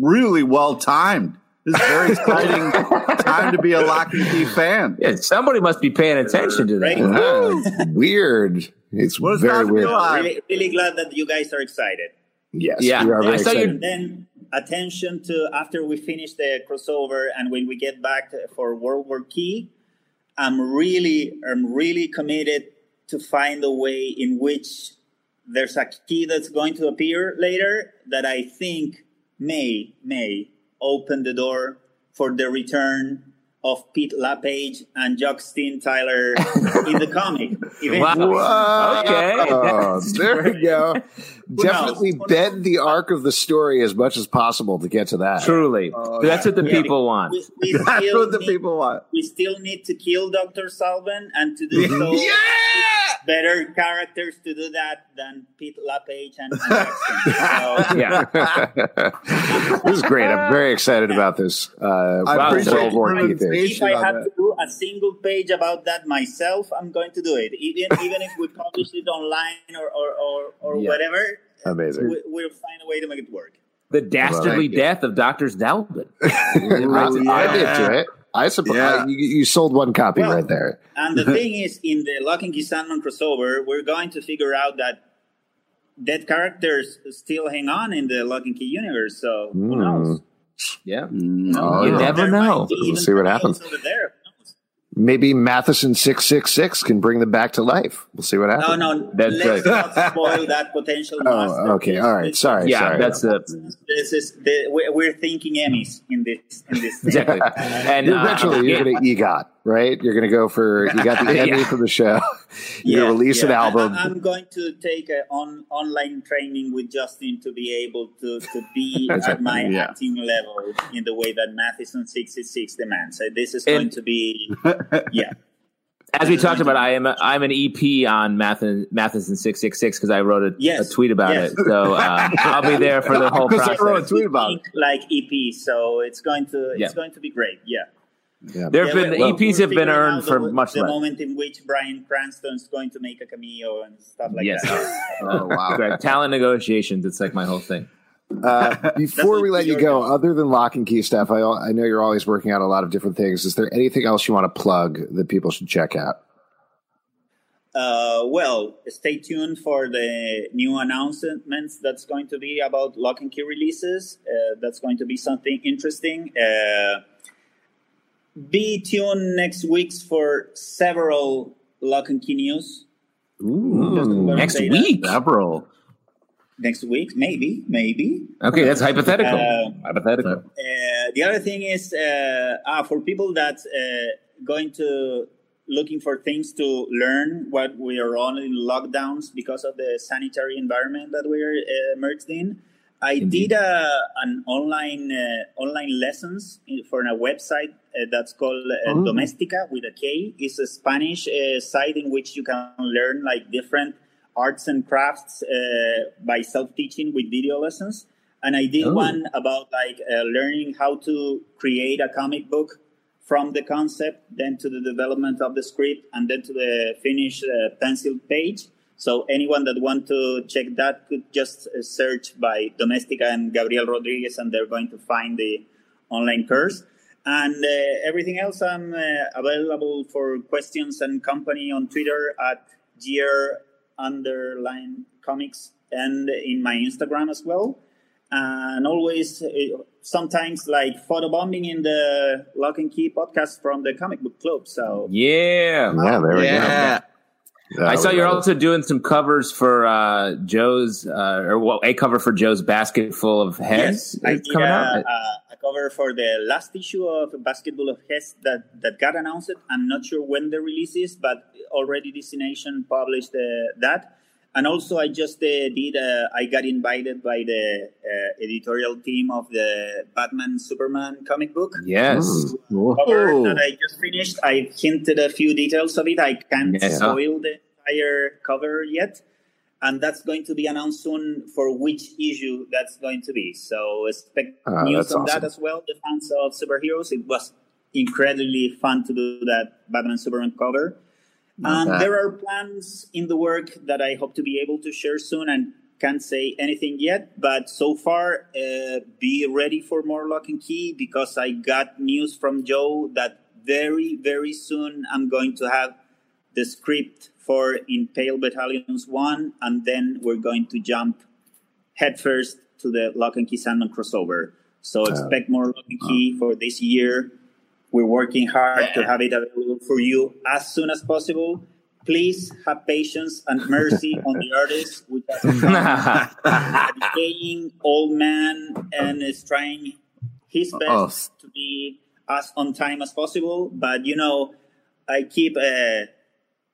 really well timed. This is very exciting <laughs> time to be a Locke and Key fan. Yeah, somebody must be paying attention to that. weird. It's very weird. Really, really glad that you guys are excited. Yes, yeah. we are very excited. Then attention to after we finish the crossover and when we get back for World War Key, I'm really, I'm really committed to find a way in which there's a key that's going to appear later that I think may, may open the door for the return of Pete LaPage and Justin Tyler <laughs> in the comic. Wow. Okay. <laughs> Oh, there we go. Definitely bend the arc of the story as much as possible to get to that. Truly. Oh, That's what the yeah. people want. We, we <laughs> That's what the need, people want. We still need to kill Dr. Zalben and to do so. yeah! Better characters to do that than Pete LaPage and, so. <laughs> yeah. <laughs> this is great. I'm very excited about this. Uh, I appreciate If I have to do a single page about that myself, I'm going to do it. Even even if we publish it online or or, or, or yeah. whatever, amazing. We, will find a way to make it work. The dastardly well, death of Doctor Zalben. I did to it. I suppose yeah. you, you, sold one copy well, right there. and the <laughs> thing is, in the Locke and Key Sandman crossover, we're going to figure out that dead characters still hang on in the Locke and Key universe. So mm. who knows? Yeah, mm. oh, you never know. We'll see what happens. Maybe Matheson six six six can bring them back to life. We'll see what happens. No, no, that's let's not spoil that potential. <laughs> Oh, okay, all right. Sorry, yeah, sorry. that's the. This is the, we're thinking Emmys in this in this. <laughs> exactly, and uh, eventually uh, you're going to EGOT. Right? You're going to go for you got the <laughs> Emmy for the show. <laughs> You're going to release an album. I, am going to take an on, online training with Justin to be able to, to be <laughs> at my yeah. acting level in the way that Matheson 66 demands. So this is going to be, yeah. As we talked about, I am a, I'm an EP on Matheson, Matheson six six six because I wrote a, yes. a, tweet about yes. it. So um, I'll be there for the whole process. I wrote a tweet about it. like EP, so it's going to it's going to be great. Yeah. Yeah. There have yeah, been well, EPs have been earned for the, much the less. moment in which Bryan Cranston is going to make a cameo and stuff like yes. that. <laughs> oh wow! Talent negotiations. It's like my whole thing. Uh, <laughs> before we let you go, other than locke and key stuff, I, I know you're always working out a lot of different things. Is there anything else you want to plug that people should check out? Uh, well, stay tuned for the new announcements that's going to be about locke and key releases. Uh, that's going to be something interesting. Uh, be tuned next weeks for several locke and key news. Ooh, next week, that. several. Next week, maybe, maybe. Okay, that's hypothetical. Uh, hypothetical. Uh, the other thing is, uh, ah, for people that uh, going to looking for things to learn what we are on in lockdowns because of the sanitary environment that we are uh, immersed in. I Indeed. did a, an online uh, online lessons for a website uh, that's called uh, oh. Domestika with a K. It's a Spanish uh, site in which you can learn like different arts and crafts uh, by self teaching with video lessons. And I did oh. one about like uh, learning how to create a comic book from the concept, then to the development of the script, and then to the finished uh, pencil page. So anyone that want to check that could just uh, search by Domestika and Gabriel Rodriguez, and they're going to find the online course. And uh, everything else, I'm uh, available for questions and company on Twitter at gear underline comics and in my Instagram as well. And always uh, sometimes like photo bombing in the Locke and Key podcast from the Comic Book Club. So yeah, yeah, there we yeah. go. Yeah, I saw you're also doing some covers for uh, Joe's, uh, or well, a cover for Joe's Basketful of Heads. Yes, I did a, a, a, cover for the last issue of Basketful of Heads that, that got announced. I'm not sure when the release is, but already DC Nation published uh, that. And also, I just uh, did. Uh, I got invited by the uh, editorial team of the Batman Superman comic book. Yes, cover that I just finished. I hinted a few details of it. I can't yeah. spoil the entire cover yet, and that's going to be announced soon for which issue that's going to be. So expect uh, news on awesome. that as well. The fans of superheroes. It was incredibly fun to do that Batman Superman cover and there are plans in the work that I hope to be able to share soon and can't say anything yet. But so far, uh, be ready for more locke and key because I got news from Joe that very, very soon I'm going to have the script for In Pale Battalions 1, and then we're going to jump headfirst to the Locke and Key Sandman crossover. So expect more Locke and Key for this year. We're working hard to have it available for you as soon as possible. Please have patience and mercy <laughs> on the artist, which is <laughs> a decaying old man and is trying his best oh. to be as on time as possible. But you know, I keep uh,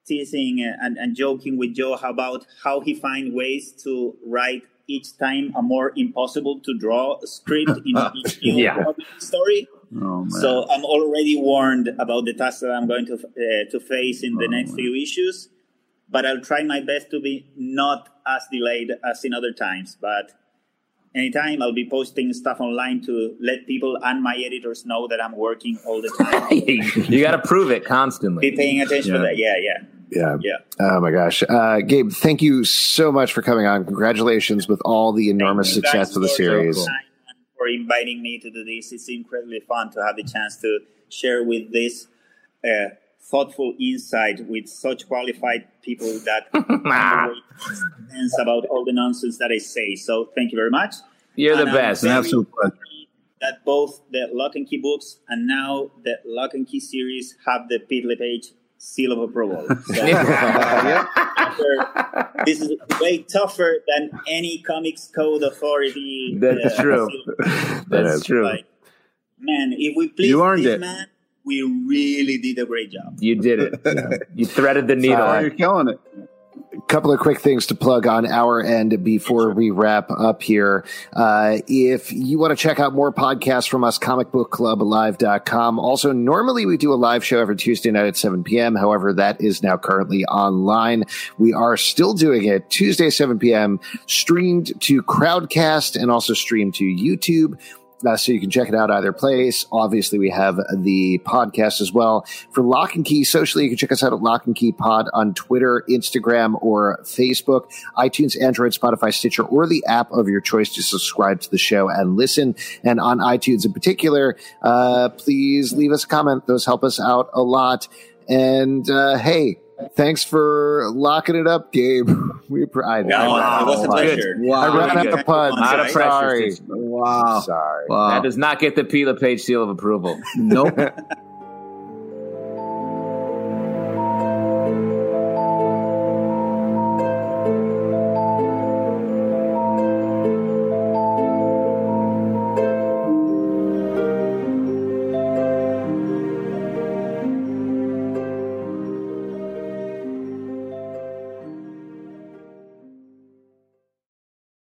teasing and, and joking with Joe about how he finds ways to write each time a more impossible to draw script in <laughs> each yeah. story. Oh, so I'm already warned about the task that I'm going to uh, to face in the oh, next man. few issues, but I'll try my best to be not as delayed as in other times. But anytime I'll be posting stuff online to let people and my editors know that I'm working all the time. <laughs> you got to prove it constantly. Be paying attention yeah. to that. Yeah, yeah. Yeah. Yeah. Oh my gosh. Uh, Gabe, thank you so much for coming on. Congratulations with all the enormous success of the series. For inviting me to do this. It's incredibly fun to have the chance to share with this uh, thoughtful insight with such qualified people that <laughs> about all the nonsense that I say. So thank you very much. You're and the best. That both the Locke and Key books and now the Locke and Key series have the Pete LePage seal of approval. <laughs> So, this is way tougher than any comics code authority. That's uh, true. That is true. Like, man, if we please this it. man, we really did a great job. You did it. <laughs> you threaded the needle. Oh, you're killing it. couple of quick things to plug on our end before we wrap up here. Uh, if you want to check out more podcasts from us, comicbookclublive.com. Also, normally we do a live show every Tuesday night at 7 p.m. However, that is now currently online. We are still doing it Tuesday, 7 p.m., streamed to Crowdcast and also streamed to YouTube. Uh, so you can check it out either place. Obviously, we have the podcast as well. For Locke and Key socially, you can check us out at Locke and Key Pod on Twitter, Instagram, or Facebook, iTunes, Android, Spotify, Stitcher, or the app of your choice to subscribe to the show and listen. And on iTunes in particular, uh, please leave us a comment. Those help us out a lot. And uh, hey, thanks for locking it up, Gabe. <laughs> We I, No, I, it was a I, pleasure. Wow. I ran out Good. of puns. Not a I'm pressure. sorry. Wow. Sorry. Wow. That does not get the Pila page seal of approval. <laughs> Nope. <laughs>